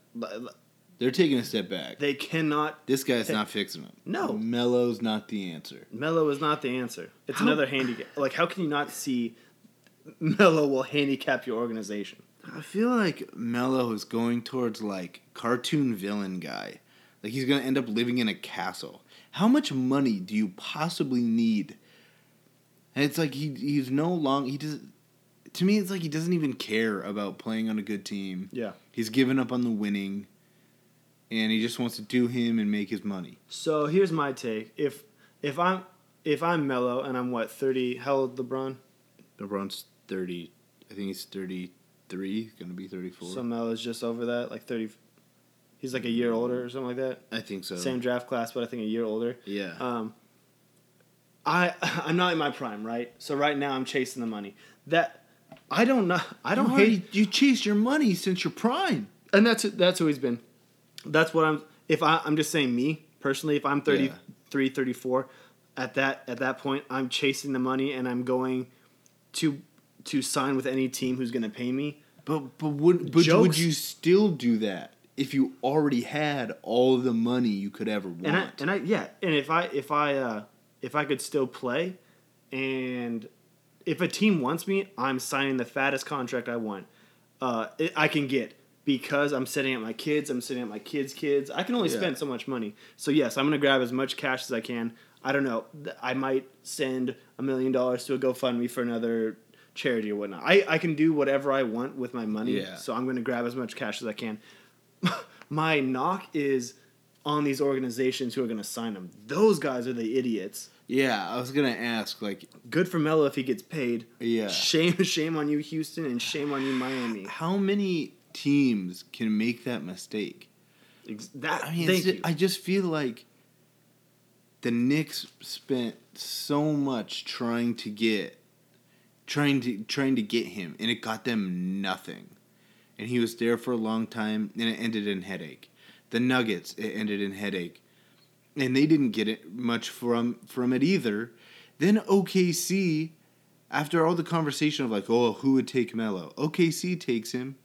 They're taking a step back. They cannot. This guy's not fixing them. No. Melo's not the answer. Melo is not the answer. It's How- another handicap. Like, how can you not see Melo will handicap your organization? I feel like Melo is going towards like cartoon villain guy. Like he's gonna end up living in a castle. How much money do you possibly need? And it's like he he's no long he does to me it's like he doesn't even care about playing on a good team. Yeah. He's given up on the winning and he just wants to do him and make his money. So here's my take. If if I'm if I'm Melo and I'm what thirty? How old LeBron? LeBron's thirty I think he's thirty three, gonna be thirty four. So Melo's just over that, like thirty. He's like a year older or something like that. I think so. Same draft class, but I think a year older. Yeah. Um, I I'm not in my prime, right? So right now I'm chasing the money. That I don't know. I don't You hate, already- you chase your money since your prime. and that's that's who he's been. That's what I'm. If I I'm just saying me personally, if I'm 33, 34, at that at that point I'm chasing the money and I'm going to to sign with any team who's going to pay me. But but would but would you still do that if you already had all the money you could ever want? and I, and I yeah and if I if I uh, if I could still play and if a team wants me I'm signing the fattest contract I want uh, it, I can get because I'm sitting at my kids I'm sitting at my kids kids I can only Yeah. spend so much money so yes I'm gonna grab as much cash as I can I don't know I might send a million dollars to a GoFundMe for another charity or whatnot I, I can do whatever I want with my money Yeah. so I'm gonna grab as much cash as I can my knock is on these organizations who are going to sign him. Those guys are the idiots. yeah, I was gonna ask like Good for Melo if he gets paid. Yeah. Shame, shame on you, Houston, and shame on you, Miami. how many teams can make that mistake? Ex- That, I mean, you. I just feel like the Knicks spent so much trying to get trying to trying to get him and it got them nothing. And he was there for a long time and it ended in headache. The Nuggets it ended in headache. And they didn't get it much from from it either. Then OKC after all the conversation of like, oh, who would take Melo? OKC takes him.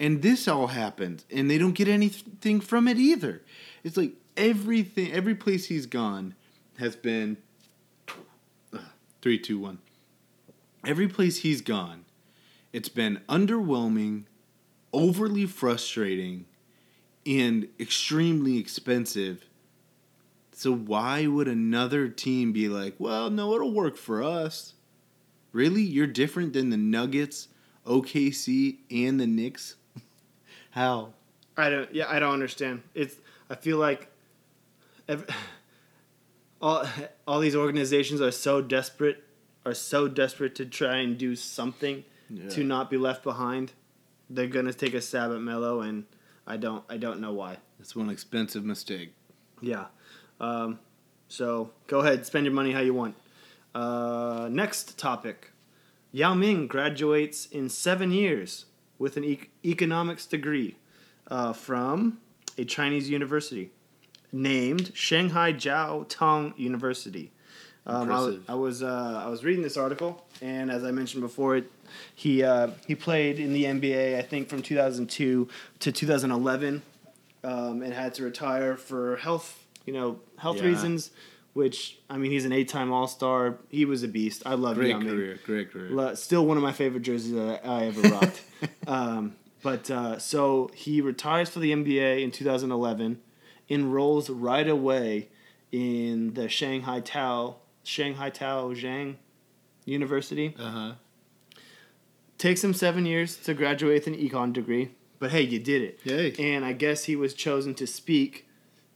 And this all happened, and they don't get anything from it either. It's like everything, every place he's gone has been uh, three, two, one. Every place he's gone, it's been underwhelming, overly frustrating, and extremely expensive. So why would another team be like, well, no, it'll work for us? Really? You're different than the Nuggets, OKC, and the Knicks? How? I don't. Yeah, I don't understand. It's. I feel like. Ev- all all these organizations are so desperate, are so desperate to try and do something Yeah. to not be left behind. They're gonna take a stab at Melo, and I don't. I don't know why. That's one expensive mistake. Yeah. Um, so go ahead, spend your money how you want. Uh, next topic. Yao Ming graduates in seven years with an e- economics degree uh, from a Chinese university named Shanghai Jiao Tong University. Um, I, was- I was uh, I was reading this article, and as I mentioned before, it, he uh, he played in the NBA I think from 2002 to 2011, um, and had to retire for health you know health Yeah. reasons. Which I mean, he's an eight-time All-Star. He was a beast. I love Great Yao Ming. career, great career. Lo- Still one of my favorite jerseys that I ever rocked. um, but uh, so he retires for the NBA in 2011, enrolls right away in the Shanghai Tao Shanghai Tao Zhang University. Uh huh. Takes him seven years to graduate with an econ degree, but hey, you did it. Yay. And I guess he was chosen to speak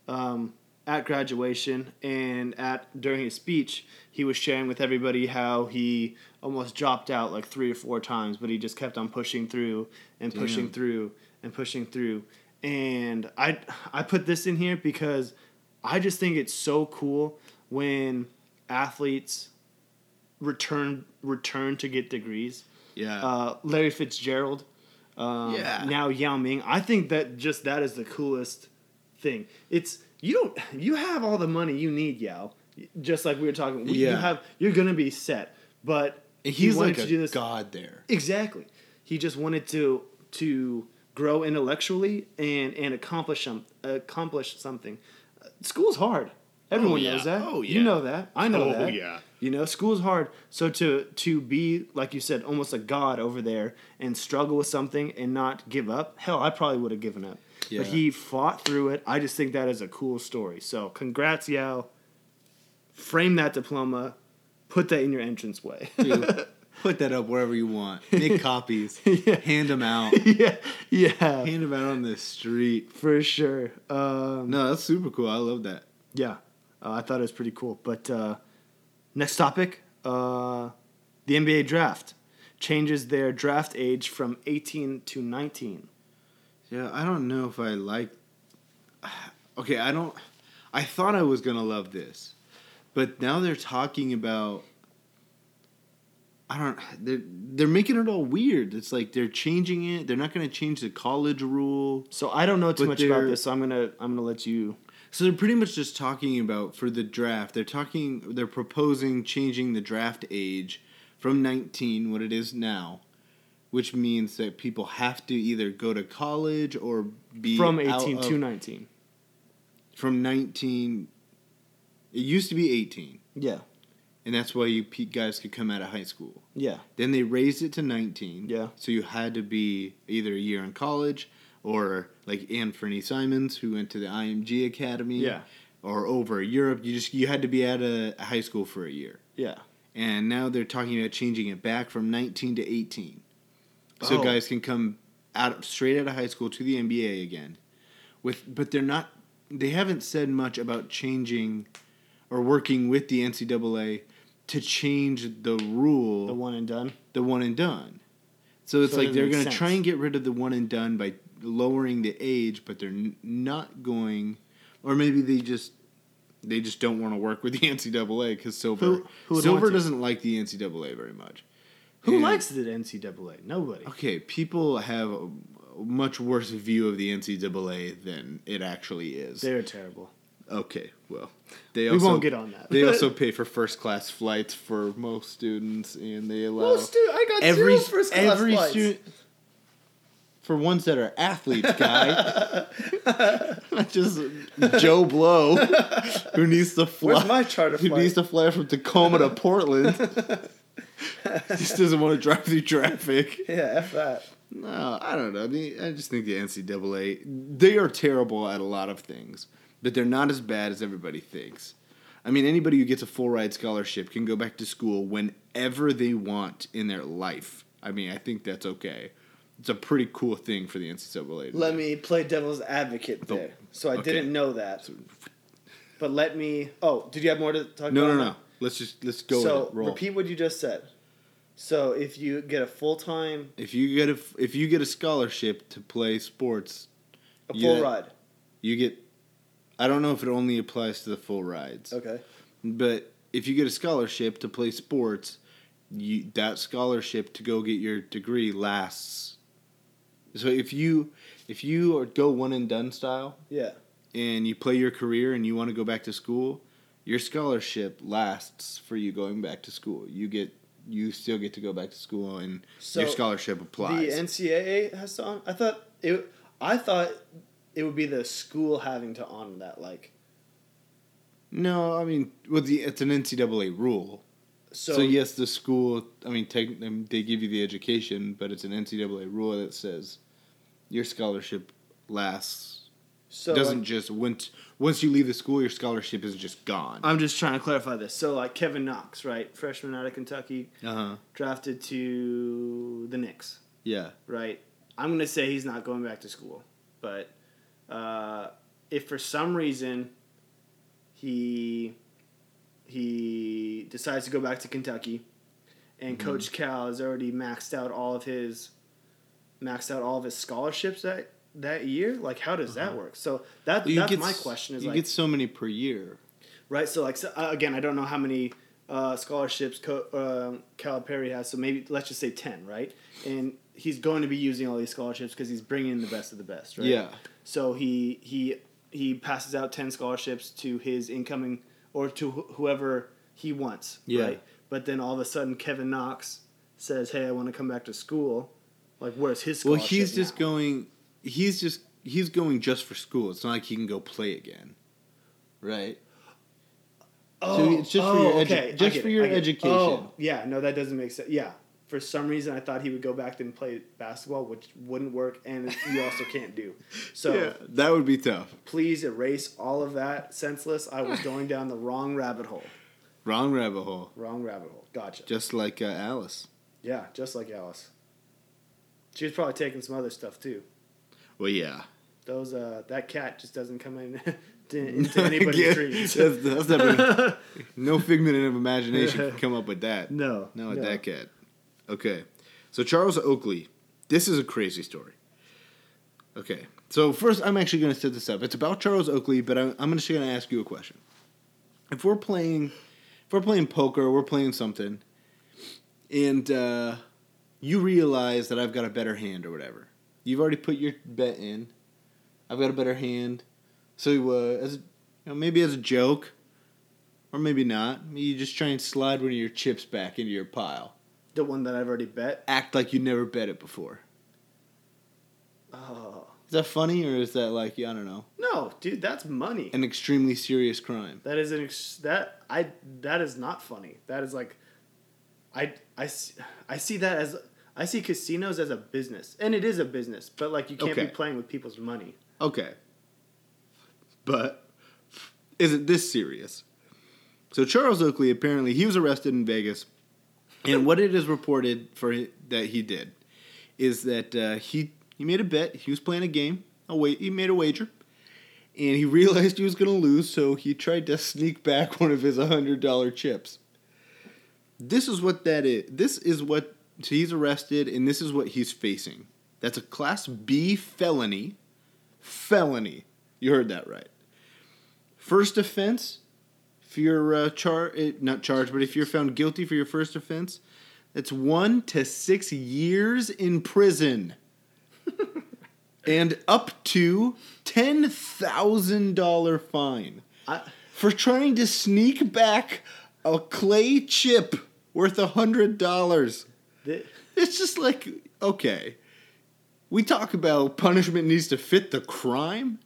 um, at graduation and at during his speech, he was sharing with everybody how he almost dropped out like three or four times, but he just kept on pushing through and pushing Damn. through and pushing through. And I I put this in here because I just think it's so cool when athletes return return to get degrees. Yeah. Uh, Larry Fitzgerald. Um, Yeah. Now Yao Ming. I think that just that is the coolest thing. It's you don't you have all the money you need, Yao. Just like we were talking, we- you have you're gonna be set. But And he he's wanted like to do this god there. Exactly. He just wanted to to grow intellectually and and accomplish some accomplish something. School's hard. Everyone Oh, yeah. knows that. Oh, yeah. You know that. I know Oh, that. yeah. You know, school's hard. So to to be like you said, almost a god over there and struggle with something and not give up. Hell, I probably would have given up. Yeah. But he fought through it. I just think that is a cool story. So congrats, Yao. Frame that diploma. Put that in your entranceway. Dude, put that up wherever you want. Make copies. Hand them out. yeah, yeah, Hand them out on the street. for sure. Um, No, that's super cool. I love that. Yeah, uh, I thought it was pretty cool. But uh, next topic, uh, the NBA draft changes their draft age from 18 to 19. Yeah, I don't know if I like. Okay, I don't. I thought I was gonna love this, but now they're talking about. I don't. They're they're making it all weird. It's like they're changing it. They're not gonna change the college rule. So I don't know too much about this. So I'm gonna I'm gonna let you. So they're pretty much just talking about for the draft. They're talking. They're proposing changing the draft age from 19, what it is now, which means that people have to either go to college or be From out 18 to 19. from 19 it used to be 18 Yeah, and that's why you guys could come out of high school yeah, then they raised it to 19 Yeah. so you had to be either a year in college or like Anfernee Simons who went to the img academy Yeah. or over europe you just you had to be out of high school for a year yeah. and now they're talking about changing it back from 19 to 18 so Oh. guys can come out straight out of high school to the NBA again with but they're not they haven't said much about changing or working with the NCAA to change the rule The one and done. the one and done so it's So like they're going to try and get rid of the one and done by lowering the age but they're n- not going or maybe they just they just don't want to work with the NCAA because Silver Who- who Silver doesn't like the NCAA very much. Who And- likes the NCAA? Nobody. Okay, people have a much worse view of the NCAA than it actually is. They're terrible. okay, well, they also, We won't get on that. they also pay for first class flights for most students, and they allow Most stu- I got every two first-class every flights. student for ones that are athletes, guy. Not just Joe Blow who needs to fly. Where's my charter Who needs to fly from Tacoma to Portland? just doesn't want to drive through traffic. Yeah, f that. No, I don't know. The, I just think the NCAA they are terrible at a lot of things, but they're not as bad as everybody thinks. I mean, anybody who gets a full ride scholarship can go back to school whenever they want in their life. I mean, I think that's okay. It's a pretty cool thing for the NCAA. Let do. me play devil's advocate there. So I okay. didn't know that. But let me. Oh, did you have more to talk No, about? no, on no. Let's just let's go So with it. Roll. repeat what you just said. So if you get a full time, If you get a if you get a scholarship to play sports, a full get- ride. you get. I don't know if it only applies to the full rides. Okay. But if you get a scholarship to play sports, you that scholarship to go get your degree lasts. So if you if you are- go one and done style Yeah. and you play your career and you want to go back to school, your scholarship lasts for you going back to school. You get you still get to go back to school and your scholarship applies. The NCAA has to honor. I thought it. I thought it would be the school having to honor that. Like no, I mean, well, the, it's an NCAA rule. So. So, yes, the school. I mean, take, they give you the education, but it's an NCAA rule that says your scholarship lasts. So doesn't like, just once once you leave the school, your scholarship is just gone. I'm just trying to clarify this. So like Kevin Knox, right, freshman out of Kentucky, Uh huh. drafted to the Knicks. Yeah. right? I'm gonna say he's not going back to school, but uh, if for some reason he he decides to go back to Kentucky, and Mm-hmm. Coach Cal has already maxed out all of his maxed out all of his scholarships that that year. Like, how does that work? So that You that's get my question. Is you like, get so many per year. right? So like so, uh, again, I don't know how many uh, scholarships Co- Calipari has. So maybe let's just say ten, right? And he's going to be using all these scholarships because he's bringing in the best of the best, right? Yeah. So he he he passes out ten scholarships to his incoming or to wh- whoever he wants, Yeah. right? But then all of a sudden, Kevin Knox says, "Hey, I want to come back to school." Like, where's his Well, he's just now? going. He's just he's going just for school. It's not like he can go play again, right? Oh, So it's just for oh, your edu- okay. Just for it, your I get it. education. Oh, yeah, no, that doesn't make sense. Yeah, for some reason, I thought he would go back and play basketball, which wouldn't work, and you also can't do. So yeah, that would be tough. please erase all of that. Senseless. I was going down the wrong rabbit hole. Wrong rabbit hole. Wrong rabbit hole. Gotcha. Just like uh, Alice. Yeah, just like Alice. She was probably taking some other stuff too. Well, yeah. Those uh, that cat just doesn't come in to, into anybody's Yeah, dreams. that's, that's no figment of imagination can come up with that. No, Not with no. that cat. Okay. So Charles Oakley. This is a crazy story. Okay. So first, I'm actually going to set this up. It's about Charles Oakley, but I'm, I'm just going to ask you a question. If we're playing, if we're playing poker, we're playing something, and uh, you realize that I've got a better hand or whatever. You've already put your bet in. I've got a better hand. So uh, as you know, maybe as a joke, or maybe not, you just try and slide one of your chips back into your pile. The one that I've already bet. Act like you never bet it before. Oh Is that funny or is that like I don't know no, dude, that's money. an extremely serious crime? That is an ex- that I that is not funny. That is like, I I see, I see that as I see casinos as a business, and it is a business. But like, you can't Okay. be playing with people's money. Okay, but is it this serious? So Charles Oakley apparently he was arrested in Vegas, and what it is reported for that he did is that uh, he he made a bet. He was playing a game. A wait, he made a wager, and he realized he was going to lose, so he tried to sneak back one of his hundred dollar chips. This is what that is. This is what so he's arrested, and this is what he's facing. That's a Class B felony. Felony. You heard that right. First offense, if you're uh, char eh, not charged, but if you're found guilty for your first offense, that's one to six years in prison, and up to ten thousand dollar fine I, for trying to sneak back a clay chip worth a hundred dollars. It's just like okay, we talk about punishment needs to fit the crime.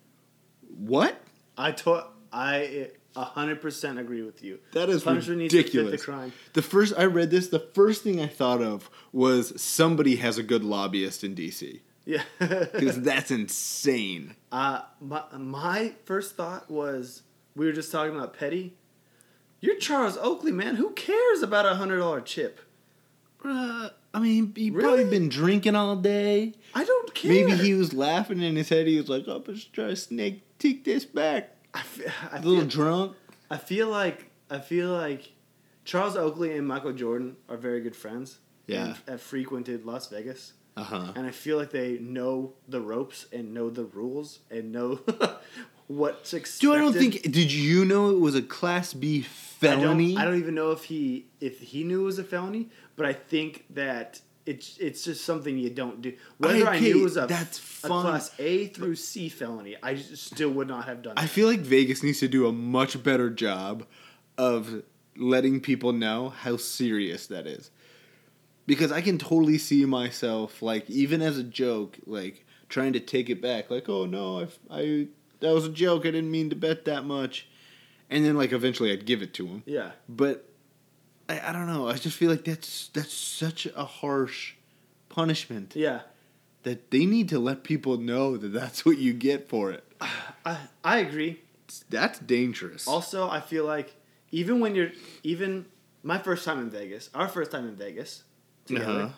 What? I to, I hundred percent agree with you. That is Punishment ridiculous. the crime. The first I read this, the first thing I thought of was somebody has a good lobbyist in DC Yeah. because that's insane. uh, my my first thought was we were just talking about petty. You're Charles Oakley, man. Who cares about a hundred dollar chip? Uh, I mean, he Really? probably been drinking all day. I don't care. Maybe he was laughing in his head. He was like, "I'm just trying to snake take this back." I feel, I A little feel, drunk. I feel like I feel like Charles Oakley and Michael Jordan are very good friends. Yeah. and have frequented Las Vegas, Uh huh. and I feel like they know the ropes and know the rules and know what's expected. Dude, I don't think. Did you know it was a Class B felony? don't, I don't even know if he if he knew it was a felony, but I think that it's it's just something you don't do. Whether I Okay, knew it was a, that's a class A through C felony, I still would not have done it. I feel like Vegas needs to do a much better job of letting people know how serious that is. Because I can totally see myself, like, even as a joke, like, trying to take it back. Like, oh no, I, I that was a joke. I didn't mean to bet that much. And then, like, eventually I'd give it to him. yeah, But I, I don't know. I just feel like that's that's such a harsh punishment yeah. that they need to let people know that that's what you get for it. I I agree. That's dangerous. Also, I feel like even when you're even my first time in Vegas, our first time in Vegas together, Uh-huh.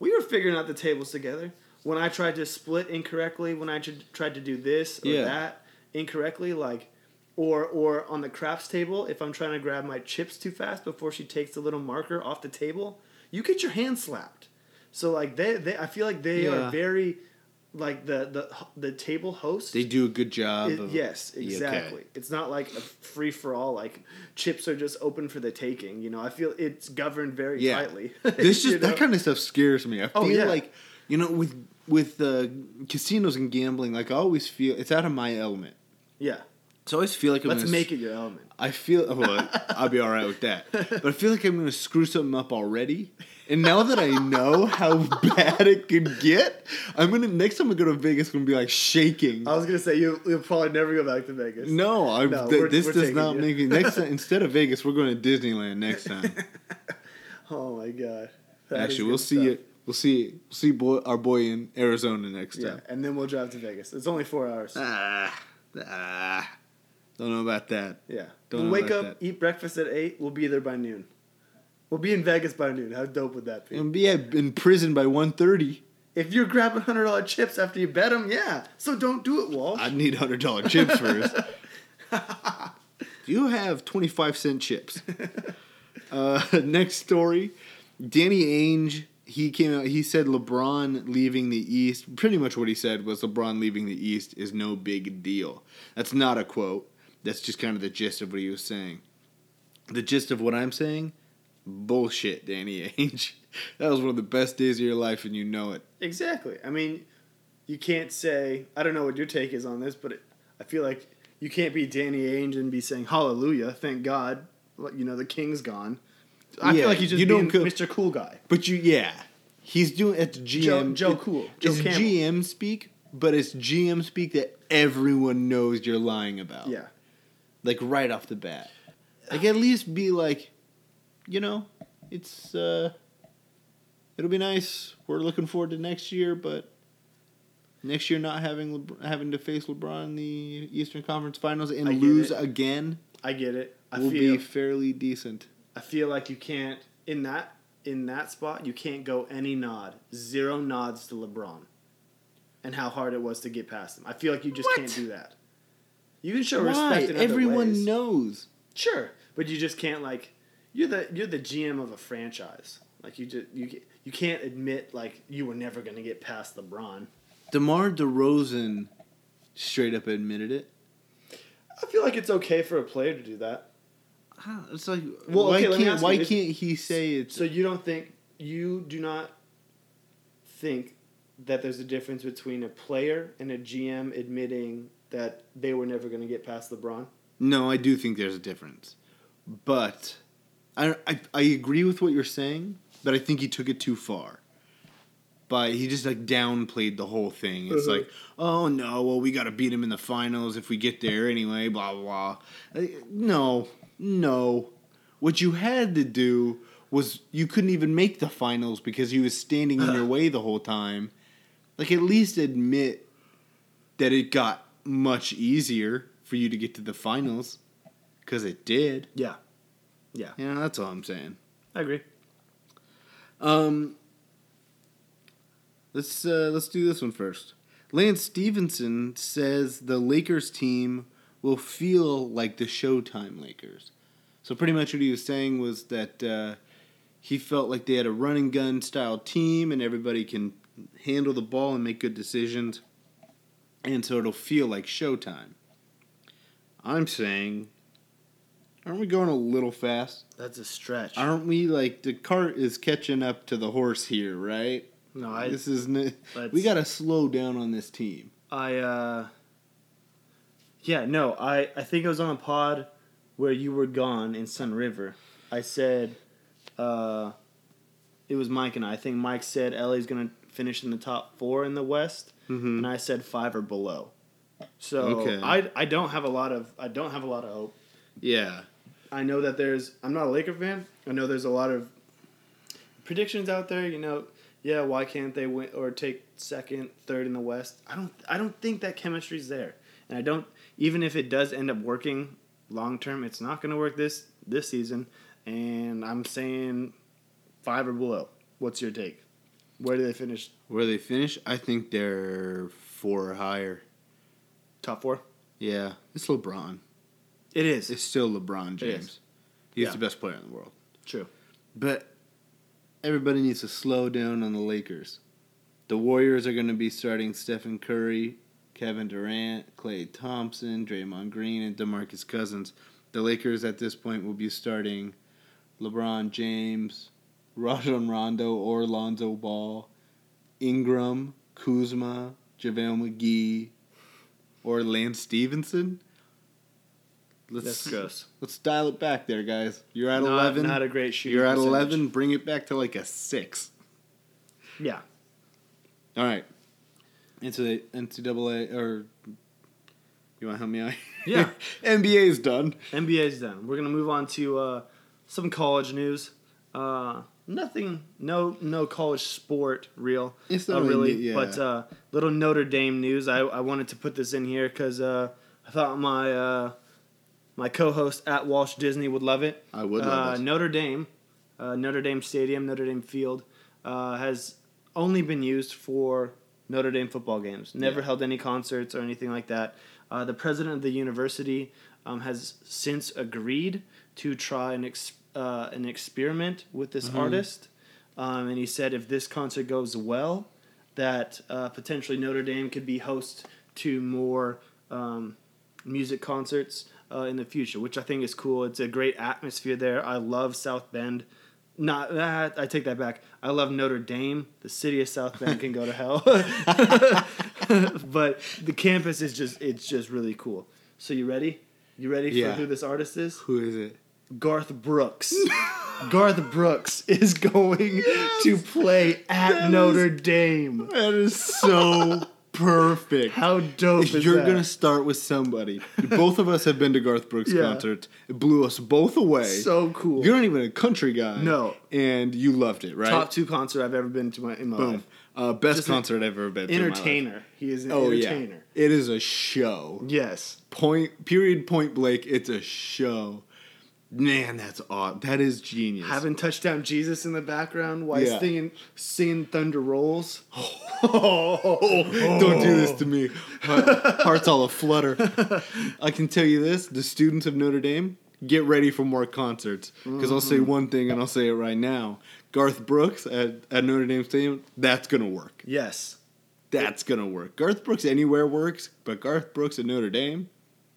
we were figuring out the tables together. When I tried to split incorrectly, when I tried to do this or Yeah. that incorrectly, like Or or on the craps table, if I'm trying to grab my chips too fast before she takes the little marker off the table, you get your hand slapped. So like they, they I feel like they Yeah. are very like the the the table host. They do a good job. It- of, yes, Yeah, okay. exactly. It's not like a free for all. Like chips are just open for the taking. You know, I feel it's governed very Yeah. tightly. this just that kind of stuff scares me. I feel Oh, yeah. like you know with with uh, casinos and gambling, like I always feel it's out of my element. yeah. So I always feel like I'm Let's gonna make s- it your element. I feel well, I'll be all right with that, but I feel like I'm gonna screw something up already. And now that I know how bad it could get, I'm gonna next time I go to Vegas, I'm gonna be like shaking. I was gonna say you you'll probably never go back to Vegas. No, I, No, th- we're- this we're does not you. make it. Next time, instead of Vegas, we're going to Disneyland next time. Oh my god. That Actually, we'll see stuff. it. We'll see We'll see boy, our boy in Arizona next Yeah, time. and then we'll drive to Vegas. It's only four hours. Ah, ah, don't know about that. yeah. Don't we'll wake up, eat breakfast at eight. We'll be there by noon. We'll be in Vegas by noon. How dope would that be? And be in prison by 1.30. If you're grabbing hundred dollar chips after you bet them, yeah. So don't do it, Walsh. I'd need hundred dollar chips first. you have twenty five cent chips. Uh, next story, Danny Ainge. He came out. He said LeBron leaving the East. Pretty much what he said was LeBron leaving the East is no big deal. That's not a quote. That's just kind of the gist of what he was saying. The gist of what I'm saying, bullshit, Danny Ainge. That was one of the best days of your life, and you know it. Exactly. I mean, you can't say. I don't know what your take is on this, but it, I feel like you can't be Danny Ainge and be saying Hallelujah, thank God. You know the king's gone. I Yeah, feel like he's just you being go- Mr. Cool Guy. But you, yeah, he's doing it's GM. Joe- Joe it- Cool, Joe it's Campbell. GM speak, but it's GM speak that everyone knows you're lying about. Yeah. Like right off the bat. Like at least be like, you know, it's uh, it'll be nice. We're looking forward to next year, but next year not having LeBron, having to face LeBron in the Eastern Conference Finals and lose it. again I get it. I will feel be fairly decent. I feel like you can't in that in that spot you can't go any nod. Zero nods to LeBron. And how hard it was to get past him. I feel like you just What? can't do that. You can show Why? respect in Everyone ways. knows. Sure, but you just can't like you're the you're the GM of a franchise. Like you just you you can't admit like you were never going to get past LeBron. DeMar DeRozan straight up admitted it. I feel like it's okay for a player to do that. It's like Well, why okay, can't why you, can't he say it? So you don't think you do not think that there's a difference between a player and a GM admitting that they were never going to get past LeBron? No, I do think there's a difference, but I, I I agree with what you're saying, but I think he took it too far. But he just like downplayed the whole thing. It's Uh-huh. like, oh no, well we got to beat him in the finals if we get there anyway. Blah blah blah. No, no. What you had to do was you couldn't even make the finals because he was standing in your way the whole time. Like at least admit that it got much easier for you to get to the finals because it did. Yeah. Yeah. Yeah, that's all I'm saying. I agree. Um, let's uh, let's do this one first. Lance Stephenson says the Lakers team will feel like the Showtime Lakers. So pretty much what he was saying was that uh, he felt like they had a run and gun style team and everybody can handle the ball and make good decisions, and so it'll feel like Showtime. I'm saying, aren't we going a little fast? That's a stretch. Aren't we like the cart is catching up to the horse here, right? No, I this is we got to slow down on this team. I uh Yeah, no, I I think it was on a pod where you were gone in Sun River. I said uh it was Mike and I. I think Mike said LA's going finish in the top 4 in the West Mhm. and I said 5 or below. So Okay. I I don't have a lot of I don't have a lot of hope. Yeah, I know that there's. I'm not a Laker fan. I know there's a lot of predictions out there. You know, yeah, why can't they win or take second, third in the West? I don't. I don't think that chemistry's there, and I don't. Even if it does end up working long term, it's not going to work this this season. And I'm saying five or below. What's your take? Where do they finish? where they finish, I think they're four or higher. Top four. Yeah, it's LeBron. It is. It's still LeBron James. He's Yeah. the best player in the world. True. But everybody needs to slow down on the Lakers. The Warriors are going to be starting Stephen Curry, Kevin Durant, Klay Thompson, Draymond Green, and DeMarcus Cousins. The Lakers at this point will be starting LeBron James, Rajon Rondo, or Lonzo Ball, Ingram, Kuzma, JaVale McGee, or Lance Stephenson. Let's. Let's dial it back there, guys. You're at Not- 11. not a great shooting You're at percentage. 11. Bring it back to like a 6. Yeah. All right. The NCAA, or you want to help me out? Yeah. NBA is done. NBA's done. We're gonna move on to uh, some college news. Uh, nothing, no, no college sport real. It's uh, not really, really- yeah. but uh, little Notre Dame news. I, I wanted to put this in here because uh, I thought my uh, my co-host at Walsh Disney would love it. I would love uh, it. Notre Dame, uh, Notre Dame Stadium, Notre Dame Field, uh, has only been used for Notre Dame football games. Never Yeah. held any concerts or anything like that. Uh, the president of the university um, has since agreed to try and. ex- uh, an experiment with this Mhm. artist, um, and he said if this concert goes well, that uh, potentially Notre Dame could be host to more um, music concerts uh, in the future, which I think is cool. It's a great atmosphere there. I love South Bend. Not that I take that back. I love Notre Dame. The city of South Bend can go to hell, but the campus is just it's just really cool. So you ready? You ready Yeah. for who this artist is? Who is it? Garth Brooks. Garth Brooks is going to play at Notre Dame. That is so perfect. How dope is You're that? gonna start with somebody. Both of us have been to Garth Brooks Yeah. concerts. It blew us both away. So cool. You're not even a country guy. No. and you loved it, right? Top two concert I've ever been to my, in my Boom. life. Uh, best Just concert I've ever been to. in my life. Entertainer. He is an Oh entertainer. yeah, it is a show. Yes. Point. Period. Point blank. It's a show. Man, that's odd. That is genius. Having touchdown Jesus in the background while Yeah. singing singing Thunder Rolls. Don't do this to me. My heart's all a flutter. I can tell you this: the students of Notre Dame get ready for more concerts. Because I'll say Mhm. one thing, and I'll say it right now: Garth Brooks at, at Notre Dame Stadium. That's gonna work. Yes. That's gonna work. Garth Brooks anywhere works, but Garth Brooks at Notre Dame,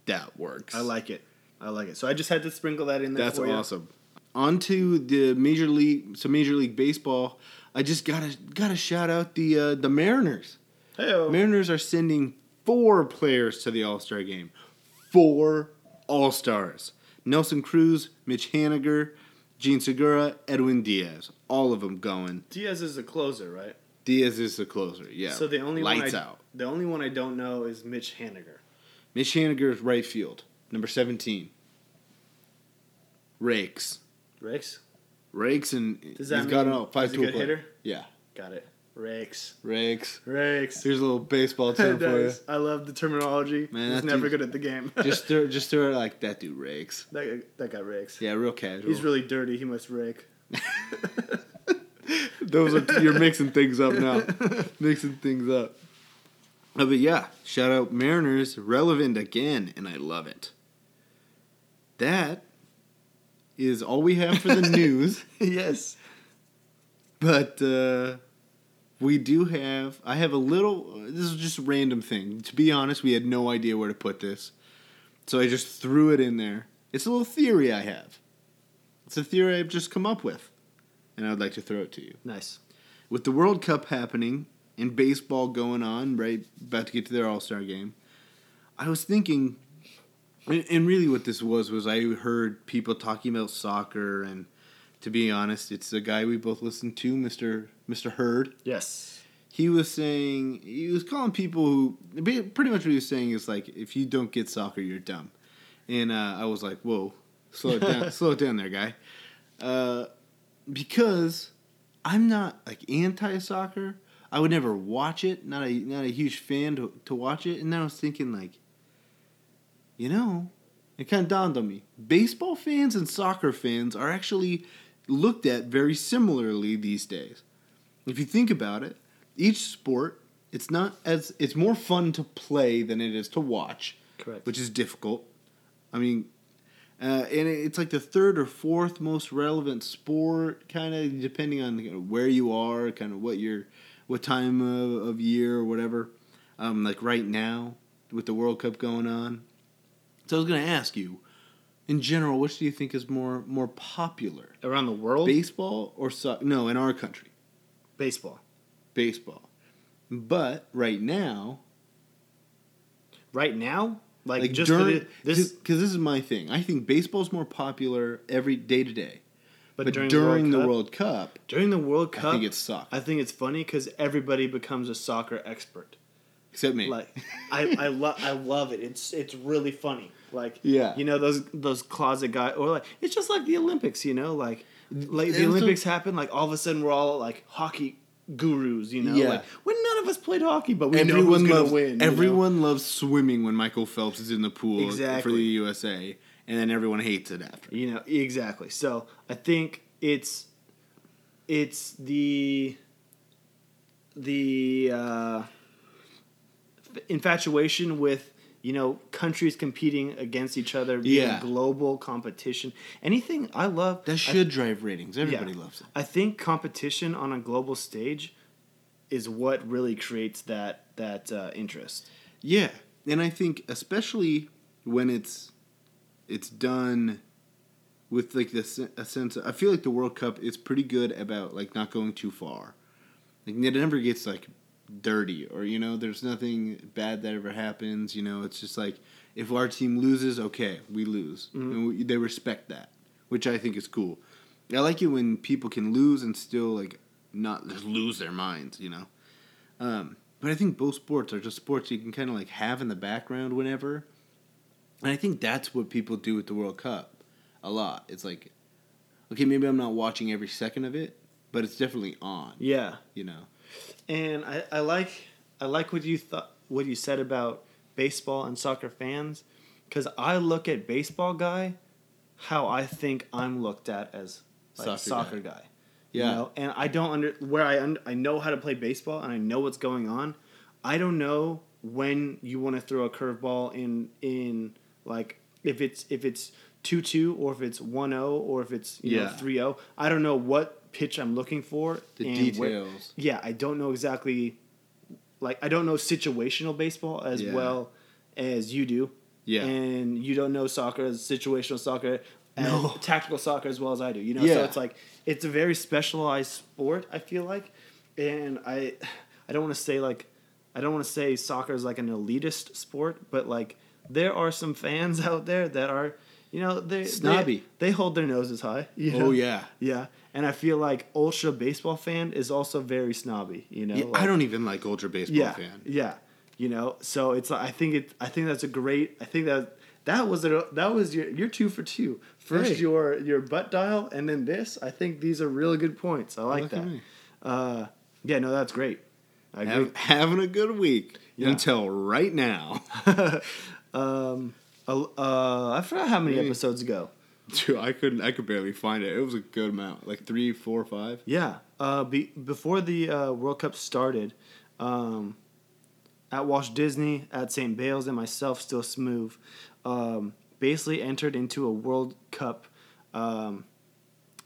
that works. I like it. I like it. So I just had to sprinkle that in there. That's awesome. On to the major league, some Major League Baseball. I just gotta gotta shout out the uh, the Mariners. Hey, Mariners are sending four players to the All Star game. Four All Stars. Nelson Cruz, Mitch Haniger, Jean Segura, Edwin Diaz. All of them going. Diaz is the closer, right? Diaz is the closer. Yeah. So the only lights one I, out. The only one I don't know is Mitch Haniger. Mitch Haniger is right field, number seventeen. Rakes. Rakes. Rakes and Does that he's got mean a five he's a tool good player. hitter? Yeah. Got it. Rakes. Rakes. Rakes. Here's a little baseball term for you. Nice. I love the terminology. Man, He's that never dude- good at the game. just throw, just throw it like that dude rakes. that guy, that guy rakes. Yeah, real casual. He's really dirty. He must rake. Those are you're mixing things up now. mixing things up. Uh, but yeah, shout out Mariners, relevant again, and I love it. That is all we have for the news. yes. But uh, we do have. I have a little. This is just a random thing. To be honest, we had no idea where to put this, so I just threw it in there. It's a little theory I have. It's a theory I've just come up with, and I'd like to throw it to you. Nice. With the World Cup happening and baseball going on, right, about to get to their All Star game, I was thinking, and and really what this was was I heard people talking about soccer, and to be honest, it's a guy we both listened to, Mister Mister Hurd. Yes. He was saying he was calling people who pretty much what he was saying is like if you don't get soccer, you're dumb, and uh, I was like, whoa, slow it down, slow it down there, guy, uh, because I'm not like anti soccer. I would never watch it. Not a not a huge fan to, to watch it. And then I was thinking like, you know, it kind of dawned on me. Baseball fans and soccer fans are actually looked at very similarly these days. If you think about it, each sport it's not as it's more fun to play than it is to watch. Correct. Which is difficult. I mean, Uh, and it's like the third or fourth most relevant sport, kind of depending on you know, where you are, kind of what your, what time of, of year or whatever. Um, like right now with the World Cup going on. So I was going to ask you, in general, which do you think is more more popular, Around the world, baseball or soccer? No, in our country, baseball. baseball. But right now, Right now, like, like just during the, this, because this is my thing. I think baseball's more popular every day to day. but, But during, during, the the World Cup, World Cup, during the World Cup, I think it's soccer. I think it's funny because everybody becomes a soccer expert. Except me. Like, I I love I love it. It's it's really funny. Like, Yeah. you know those those closet guys, or like it's just like the Olympics. You know, like like the Olympics happen. Like all of a sudden we're all like hockey gurus. You know, Yeah. like when none of us played hockey, but we know everyone who's gonna loves win. you know? everyone loves swimming when Michael Phelps is in the pool exactly. for the USA, and then everyone hates it after. You know exactly. So I think it's it's the the uh, infatuation with you know countries competing against each other, being Yeah. global competition. Anything I love That I- should drive ratings. Everybody yeah. loves it. I think competition on a global stage is what really creates that that uh, interest. Yeah, and I think especially when it's it's done with like this a sense. Of, I feel like the World Cup is pretty good about like not going too far. Like it never gets like dirty or you know there's nothing bad that ever happens. You know it's just like if our team loses, okay, we lose, and we, they respect that, which I think is cool. I like it when people can lose and still like not just lose their minds. You know. Um, but I think both sports are just sports you can kind of like have in the background whenever. And I think that's what people do with the World Cup a lot. It's like, okay, maybe I'm not watching every second of it, but it's definitely on. Yeah. You know. And I, I like I like what you thought what you said about baseball and soccer fans because I look at baseball guy how I think I'm looked at as like Soccer soccer, guy. guy. Yeah. You know? And I don't under where I un, I know how to play baseball and I know what's going on. I don't know when you want to throw a curveball in in like if it's if it's 2-2 or if it's 1-0 or if it's you know Yeah. 3-0. I don't know what pitch I'm looking for. The and where- details. yeah, I don't know exactly. Like I don't know situational baseball as Yeah. well as you do. Yeah. And you don't know soccer as situational soccer and No. tactical soccer as well as I do. You know, so it's like it's a very specialized sport. I feel like, and I, I don't want to say like, I don't want to say soccer is like an elitist sport, but like there are some fans out there that are, you know, they Snobby. They, they hold their noses high. you oh, know? Oh, yeah. Yeah, and I feel like ultra baseball fan is also very snobby. You know, Yeah, Like- I don't even like ultra baseball yeah, fan. Yeah, you know, so it's I think it I think that's a great I think that that was a, that was your you're two for two. First Hey. your your butt dial and then this. I think these are really good points. I like Look that. Uh, yeah, no, that's great. I agree. Have, having a good week Yeah. until right now. um, uh, uh, I forgot how many episodes ago. Dude, I couldn't. I could barely find it. It was a good amount, like three, four, five. Yeah. Uh, be, before the uh, World Cup started, um, at Walsh Disney, at St. Bales, and myself, still smooth, um, basically entered into a World Cup um,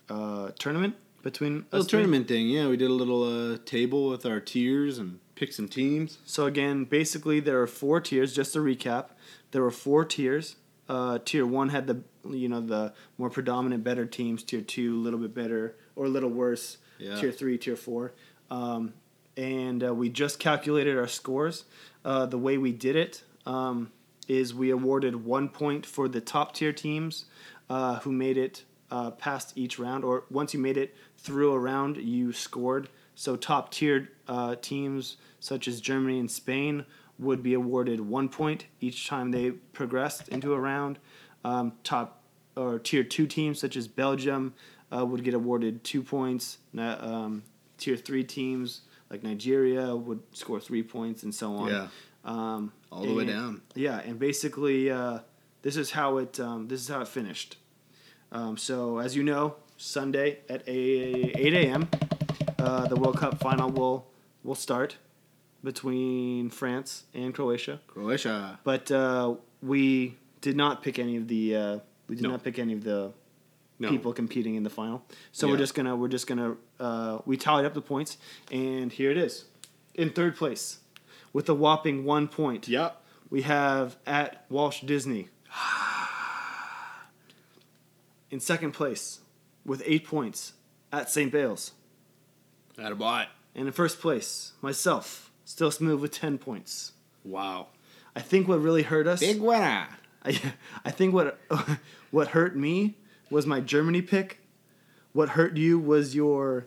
uh, tournament between Little us three. tournament thing. Yeah, we did a little uh, table with our tiers and picked some teams. So again, basically there are four tiers. Just to recap, there were four tiers. Uh, tier one had the you know the more predominant better teams. Tier two a little bit better or a little worse. Yeah. Tier three, tier four, um, and uh, we just calculated our scores. Uh, the way we did it um, is we awarded one point for the top tier teams uh, who made it uh, past each round, or once you made it through a round, you scored. So top tier uh, teams such as Germany and Spain would be awarded one point each time they progressed into a round. Um, top or tier two teams such as Belgium uh, would get awarded two points. Um, tier three teams like Nigeria would score three points, and so on. Yeah. Um, All the way and- down. Yeah, and basically, uh, this is how it um, this is how it finished. Um, so as you know, Sunday at 8 a.m., uh, the World Cup final will will start between France and Croatia. Croatia. But uh, we did not pick any of the uh, We did No. not pick any of the No. people competing in the final. So we're just gonna we're just gonna uh, we tallied up the points, and here it is, in third place, with a whopping one point. Yep. We have at Walsh Disney. In second place, with eight points, at St. Bale's. Attaboy. And in first place, myself, still smooth with ten points. Wow. I think what really hurt us. Big winner. I, I think what what hurt me was my Germany pick. What hurt you was your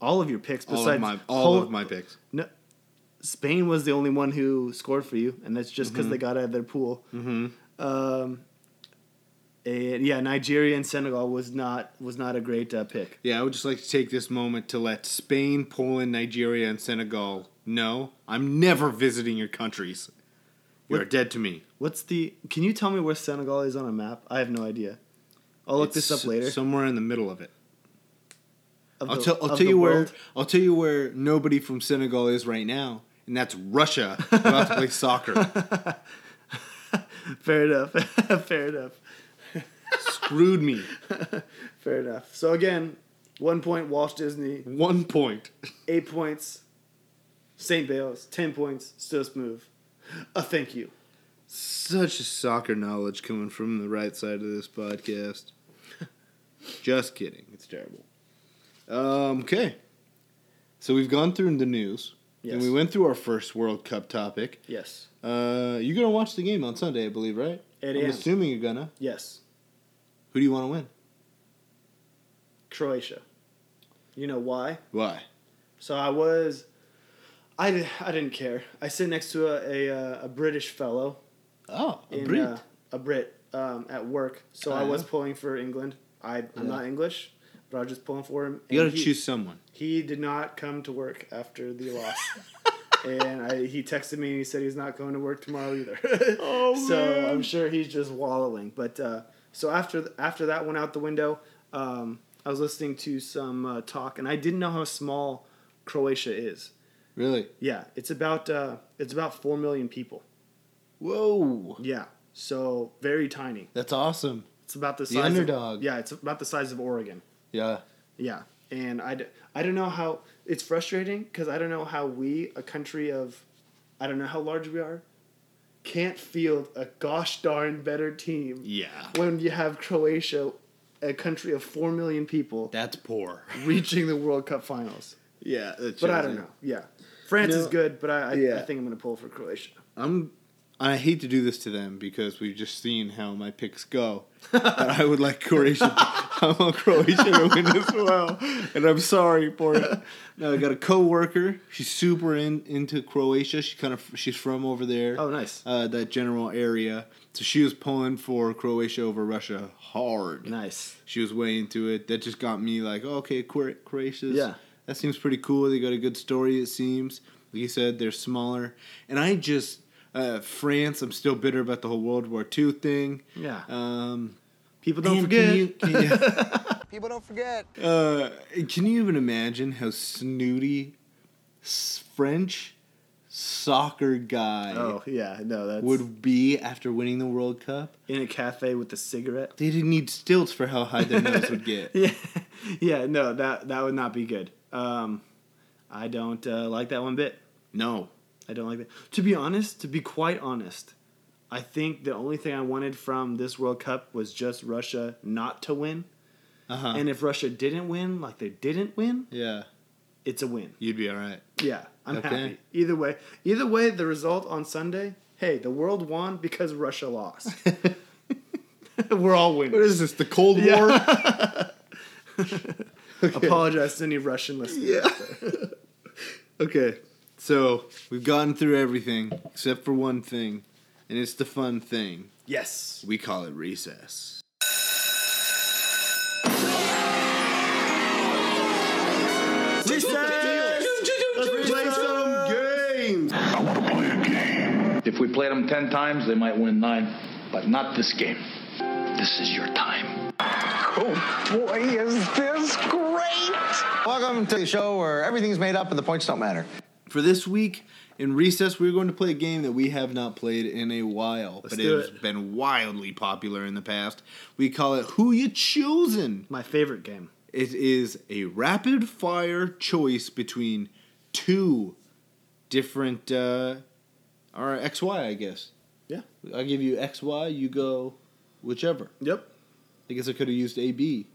all of your picks All besides of my all Pol- of my picks. No, Spain was the only one who scored for you, and that's just because Mhm. they got out of their pool. Mm-hmm. Um, and yeah, Nigeria and Senegal was not was not a great uh, pick. Yeah, I would just like to take this moment to let Spain, Poland, Nigeria, and Senegal know I'm never visiting your countries. You're What- dead to me. What's the? Can you tell me where Senegal is on a map? I have no idea. I'll look this up later. Somewhere in the middle of it. Of I'll the- tell. I'll tell you world? where. I'll tell you where nobody from Senegal is right now, and that's Russia about to play soccer. Fair enough. Fair enough. Screwed me. Fair enough. So again, one point Walsh Disney, One point. eight points. St. Bale's, ten points. Still smooth. A thank you. Such soccer knowledge coming from the right side of this podcast. Just kidding. It's terrible. Um, okay. So we've gone through the news. Yes. And we went through our first World Cup topic. Yes. Uh, you're gonna watch the game on Sunday, I believe, right? 8 I'm a.m.. assuming you're gonna. Yes. Who do you want to win? Croatia. You know why? Why? So I was, I, I didn't care. I sit next to a a, uh, a British fellow. Oh, a in, Brit. Uh, a Brit um, at work. So I Ah, was pulling for England. I I'm Yeah. not English, but I was just pulling for him. You gotta he- choose someone. He did not come to work after the loss. and I, he texted me and he said he's not going to work tomorrow either. Oh, so man. I'm sure he's just wallowing. But uh, so after after that went out the window, um, I was listening to some uh, talk, and I didn't know how small Croatia is. Really? Yeah, it's about uh, it's about four million people. Whoa. Yeah, so very tiny. That's awesome. It's about the size The underdog. Of, yeah, it's about the size of Oregon. Yeah. Yeah, and I, d- I don't know how it's frustrating because I don't know how we, a country of, I don't know how large we are, can't field a gosh darn better team Yeah. when you have Croatia, a country of four million people, That's poor. reaching the World Cup finals. Yeah. But I don't know. Yeah, France is good, but I, I, I think I'm gonna pull for Croatia. I'm. I hate to do this to them because we've just seen how my picks go. but I would like Croatia. I want Croatia to win as well, and I'm sorry for it. Now I got a coworker. She's super in, into Croatia. She kind of she's from over there. Oh, nice. Uh, that general area. So she was pulling for Croatia over Russia hard. Nice. She was way into it. That just got me like, oh, okay, Cro- Croatia's. Yeah. That seems pretty cool. They got a good story, it seems. Like you said, they're smaller. And I just, uh, France, I'm still bitter about the whole World War II thing. Yeah. Um, People don't man, forget. Can you, can you, People don't forget. uh, can you even imagine how snooty French soccer guy oh yeah, no, that's would be after winning the World Cup? in a cafe with a cigarette. They didn't need stilts for how high their nose would get. yeah, yeah, no, that that would not be good. Um, I don't uh, like that one bit. No. I don't like that. To be honest, to be quite honest, I think the only thing I wanted from this World Cup was just Russia not to win. Uh-huh. And if Russia didn't win, like they didn't win, yeah. it's a win. You'd be all right. Yeah, I'm Okay. happy. Either way, either way, the result on Sunday. Hey, the world won because Russia lost. We're all winners. What is this? The Cold War? okay. Apologize to any Russian listeners. Yeah. okay, so we've gotten through everything except for one thing, and it's the fun thing. Yes. We call it recess. Let's play some games. If we played them 10 times, they might win nine, but not this game. This is your time. Oh boy, is this great! Welcome to the show where everything's made up and the points don't matter. For this week, In recess, we're going to play a game that we have not played in a while, Let's but it has been wildly popular in the past. We call it Who You Choosing? My favorite game. It is a rapid fire choice between two different, uh, or XY, I guess. Yeah. I'll give you XY, you go whichever. Yep. I guess I could have used AB.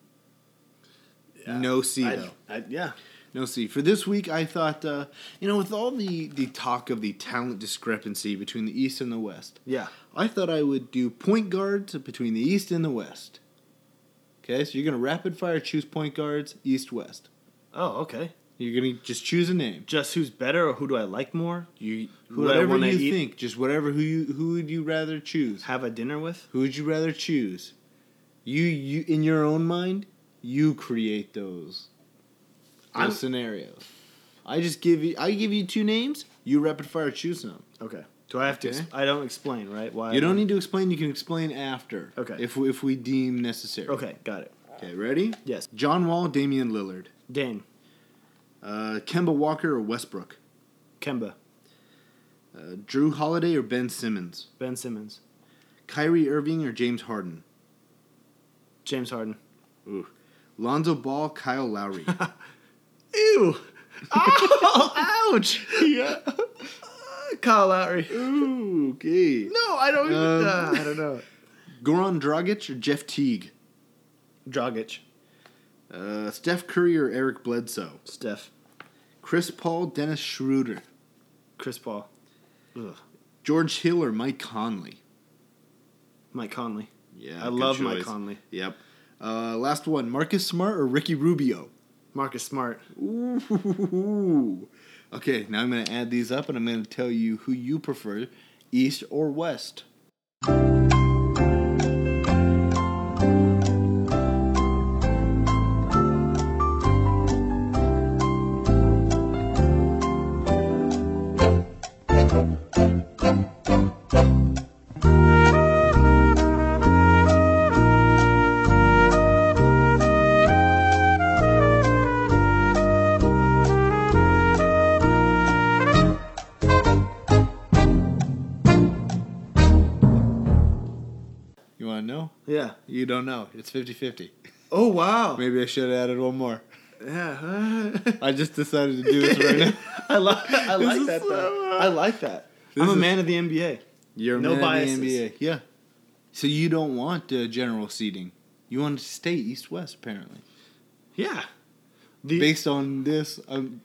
No C though. I, yeah. No see, For this week, I thought, uh, you know, with all the, the talk of the talent discrepancy between the East and the West, Yeah. I thought I would do point guards between the East and the West. Okay, so you're going to rapid fire choose point guards, East West. Oh, okay. You're going to just choose a name. Just who's better or who do I like more? You Who whatever you eat? think, just whatever who you who would you rather choose? Have a dinner with? Who would you rather choose? You you in your own mind, you create those those I'm- scenarios. I just give you I give you two names, you rapid fire choose them. Okay. Do I have to? Okay. Ex- I don't explain, right? Why? You don't need to explain, you can explain after. Okay. If we, if we deem necessary. Okay, got it. Okay, ready? Yes. John Wall, Damian Lillard. Dane, Uh, Kemba Walker or Westbrook. Kemba, Uh, Jrue Holiday or Ben Simmons. Ben Simmons, Kyrie Irving or James Harden. James Harden. Ooh. Lonzo Ball, Kyle Lowry. Ew. Oh, ouch. yeah. Kyle Lowry. Ooh, okay. No, I don't. Um, uh, I don't know. Goran Dragic or Jeff Teague. Dragic, Uh, Steph Curry or Eric Bledsoe. Steph, Chris Paul, Dennis Schroeder. Chris Paul, Ugh. George Hill or Mike Conley. Mike Conley. Yeah, I love Mike. Conley. Yep. Uh, last one, Marcus Smart or Ricky Rubio. Marcus Smart. Ooh. Okay, now I'm going to add these up and I'm going to tell you who you prefer, East or West. You don't know. It's 50 50. Oh wow. Maybe I should have added one more. Yeah. I just decided to do this right now. I like. I like that. though. uh, I like that. this I'm a man of the NBA. You're a No man biases. of the NBA. Yeah. So you don't want uh, general seating. You want to stay East West, apparently. Yeah. The Based on this, um,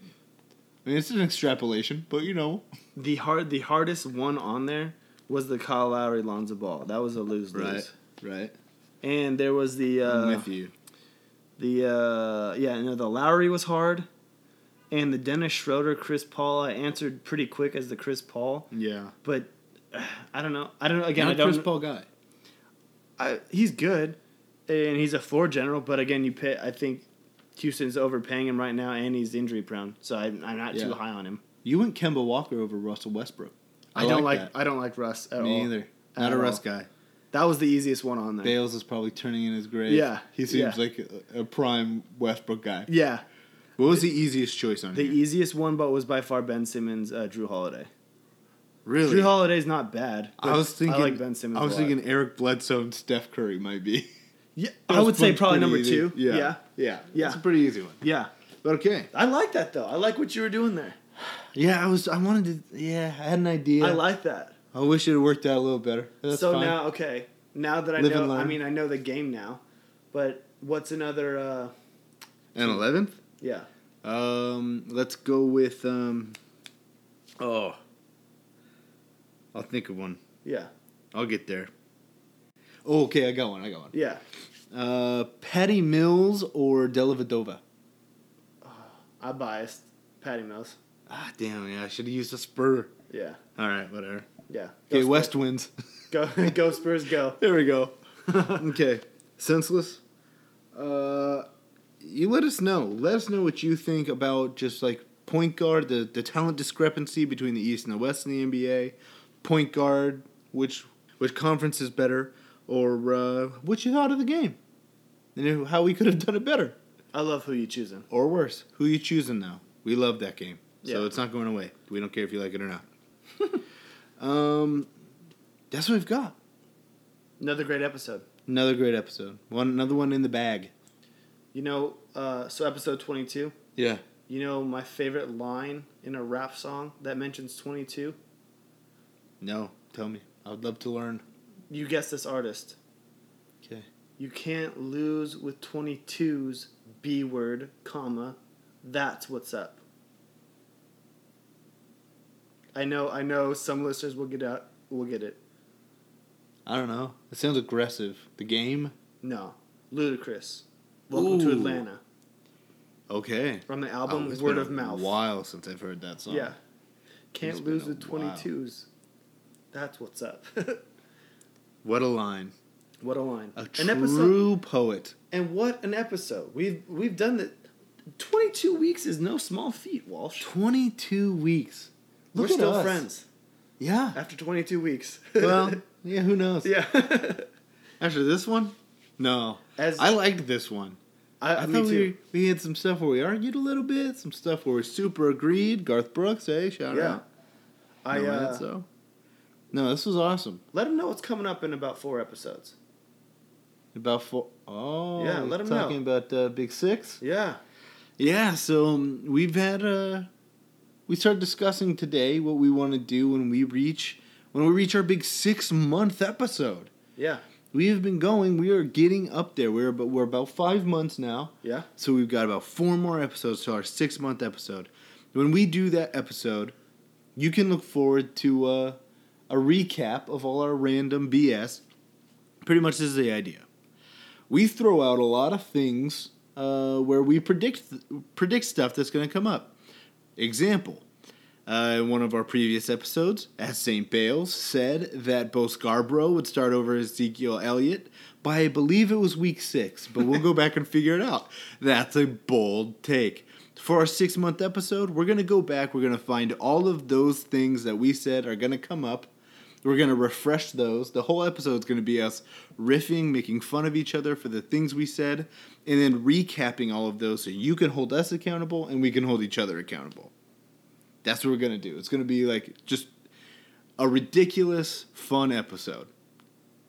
I mean, it's an extrapolation, but you know. the hard the hardest one on there was the Kyle Lowry Lonzo Ball. That was a lose lose. Right. Right. And there was the uh, I'm with you. the uh, yeah no the Lowry was hard, and the Dennis Schroeder Chris Paul I answered pretty quick as the Chris Paul, Yeah. but uh, I don't know I don't know again Not I don't Chris Paul guy. I, he's good, and he's a floor general. But again, you pay. I think Houston's overpaying him right now, and he's injury prone. So I, I'm not too high on him. You went Kemba Walker over Russell Westbrook. I, don't like. that. I don't like Russ at Me all. either. Not At a all. Russ guy. That was the easiest one on there. Bales is probably turning in his grave. Yeah, He seems yeah. like a, a prime Westbrook guy. Yeah, What was the easiest choice on the here? easiest one, but was by far Ben Simmons, uh, Jrue Holiday. really? Jrue Holiday's not bad. I was thinking. I like Ben Simmons. I was thinking Eric Bledsoe and Steph Curry might be. Yeah, I would say probably number easy. two. Yeah. yeah, Yeah. Yeah. That's a pretty easy one. yeah. But okay. I like that though. I like what you were doing there. Yeah, I was. I wanted to. Yeah, I had an idea. I like that. I wish it had worked out a little better. That's so fine. now, okay, now that I Live and know, I mean, I know the game now, but what's another? uh An eleventh. Yeah, Um, let's go with um. Oh. I'll think of one. yeah, I'll get there. Oh, okay. I got one. I got one. yeah. Uh, Patty Mills or Dellavedova? I biased Patty Mills. Ah, damn. Yeah, I should have used a spur. Yeah, All right, whatever. Yeah. Okay, Go West Spurs. wins. Go, go Spurs, go. There we go. okay, senseless. Uh, you let us know. Let us know what you think about just like point guard, the the talent discrepancy between the East and the West in the NBA. Point guard, which which conference is better, or uh, what you thought of the game, and how we could have done it better I love who you choosing. or worse. Who you choosing now? We love that game. yeah. So it's not going away. We don't care if you like it or not. um, that's what we've got. Another great episode. Another great episode. One another one in the bag. You know, uh, so episode 22. Yeah. You know my favorite line in a rap song that mentions 22? No, tell me. I would love to learn. You guess this artist. Okay. You can't lose with 22's B word, comma. That's what's up. I know, I know some listeners will get out will get it. I don't know. It sounds aggressive. The game? No. Ludacris. Welcome to Atlanta. Okay. From the oh, album Oh, it's Word been of Mouth. a while since I've heard that song. Yeah. Can't been lose a with while. 22's. That's what's up. What a line. what a line. A An episode true poet. and what an episode. We've we've done that 22 weeks is no small feat, Walsh. 22 weeks. Look We're still us. friends Yeah. after 22 weeks. Well, yeah, who knows? yeah. After this one? No. As I liked this one. I, I thought too. we, we had some stuff where we argued a little bit, some stuff where we super agreed. Garth Brooks, hey, shout Yeah. out. I No, uh, so. No, this was awesome. let them know what's coming up in about four episodes. About four. Oh, Yeah, let 'em know. talking about uh, Big Six. Yeah. Yeah, so um, we've had uh we start discussing today what we want to do when we reach when we reach our big six month episode. Yeah. We have been going. We are getting up there. We're about we're about five months now. Yeah. So we've got about four more episodes to our six month episode. When we do that episode, you can look forward to uh, a recap of all our random BS. Pretty much this is the idea. We throw out a lot of things uh, where we predict predict stuff that's going to come up. Example. Uh, in one of our previous episodes, at St. Bales said that Bo Scarborough would start over Ezekiel Elliott by I believe it was week six, but we'll go back and figure it out. That's a bold take. For our six month episode, we're going to go back. We're going to find all of those things that we said are going to come up. We're going to refresh those. The whole episode is going to be us riffing, making fun of each other for the things we said, and then recapping all of those so you can hold us accountable and we can hold each other accountable. That's what we're going to do. It's going to be like just a ridiculous, fun episode.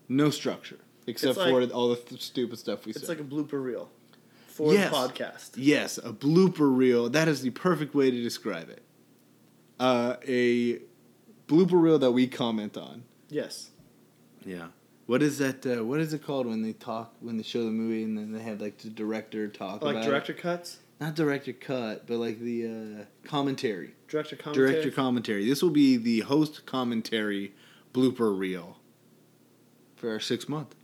No structure, except like- for all the th- stupid stuff we It's said. It's like a blooper reel for Yes. the podcast. Yes, a blooper reel. That is the perfect way to describe it. Uh, a blooper reel that we comment on. Yes. Yeah. What is that? Uh, what is it called when they talk when they show the movie and then they have like the director talk Like about director it? cuts, Not director cut, but like the uh, commentary. director commentary. Director commentary. This will be the host commentary blooper reel for our six month.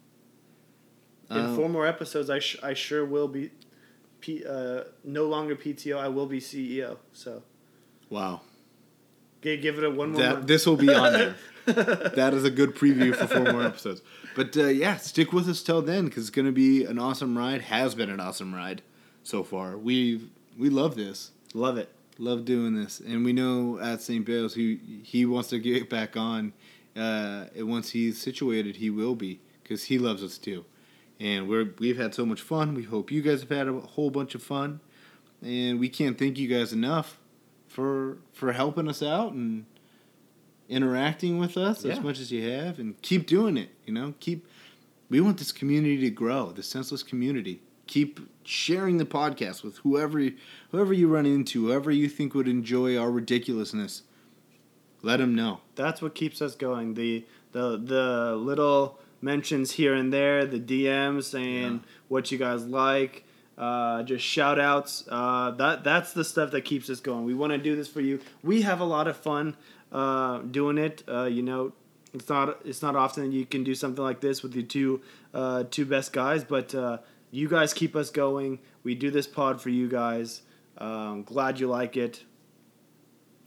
In Uh, four more episodes, I sh- I sure will be, P- uh, no longer PTO. I will be CEO. So wow. Give it a one more. That month. this will be on there. that is a good preview for four more episodes. But uh, yeah, stick with us till then because it's going to be an awesome ride. Has been an awesome ride so far. We we love this. Love it. Love doing this, and we know at St. Bale's he he wants to get back on. Uh, and once he's situated, he will be because he loves us too. And we're we've had so much fun. We hope you guys have had a whole bunch of fun, and we can't thank you guys enough for for helping us out and interacting with us Yeah. as much as you have, and keep doing it. You know, keep. We want this community to grow, the senseless community. Keep sharing the podcast with whoever whoever you run into, whoever you think would enjoy our ridiculousness. Let them know. That's what keeps us going. The the the little mentions here and there, the DMs saying what you guys like, uh, just shout outs. Uh, that that's the stuff that keeps us going. We want to do this for you. We have a lot of fun uh, doing it. Uh, you know, it's not it's not often you can do something like this with your two uh, two best guys, but uh, you guys keep us going. We do this pod for you guys. Um, glad you like it.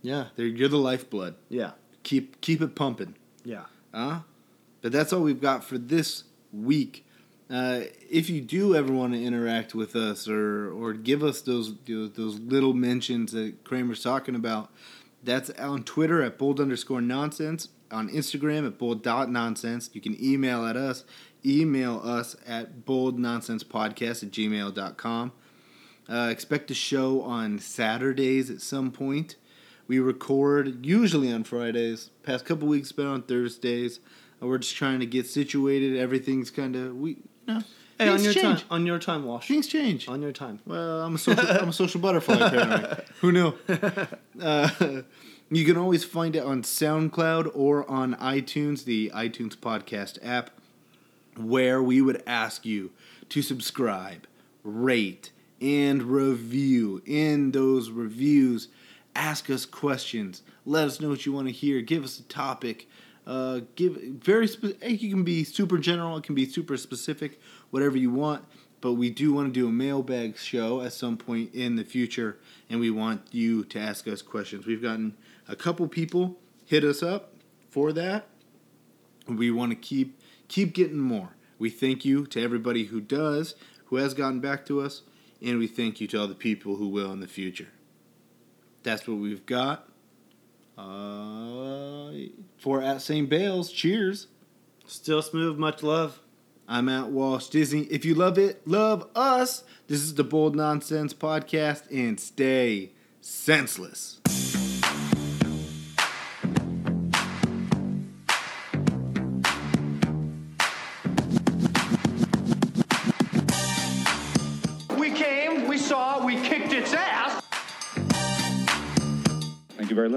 Yeah, you're the lifeblood. Yeah, Keep keep it pumping. yeah. Huh? But that's all we've got for this week. Uh, if you do ever want to interact with us or or give us those those little mentions that Kramer's talking about, that's on Twitter at bold underscore nonsense, on Instagram at bold dot nonsense. You can email at us, email us at bold nonsense podcast at gmail.com. Uh, expect a show on Saturdays at some point. We record usually on Fridays. Past couple weeks been on Thursdays. And we're just trying to get situated. Everything's kind of we. You know, Hey, on your change. time, on your time, Walsh. Things change. On your time. Well, I'm a social, I'm a social butterfly apparently. Who knew? Uh, you can always find it on SoundCloud or on iTunes, the iTunes podcast app, where we would ask you to subscribe, rate, and review. In those reviews, ask us questions. Let us know what you want to hear. Give us a topic. Uh, give very. Spe- it can be super general. It can be super specific. Whatever you want. But we do want to do a mailbag show at some point in the future, and we want you to ask us questions. We've gotten a couple people hit us up for that. We want to keep keep getting more. We thank you to everybody who does, who has gotten back to us, and we thank you to all the people who will in the future. That's what we've got. Uh, for at St. Bales, cheers. Still Smoove, much love. I'm at Walsh Disney. If you love it, love us. This is the Bold Nonsense Podcast, and stay senseless.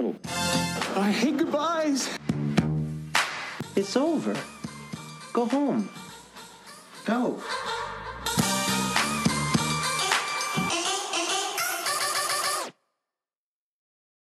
Little. I hate goodbyes. It's over. Go home. Go.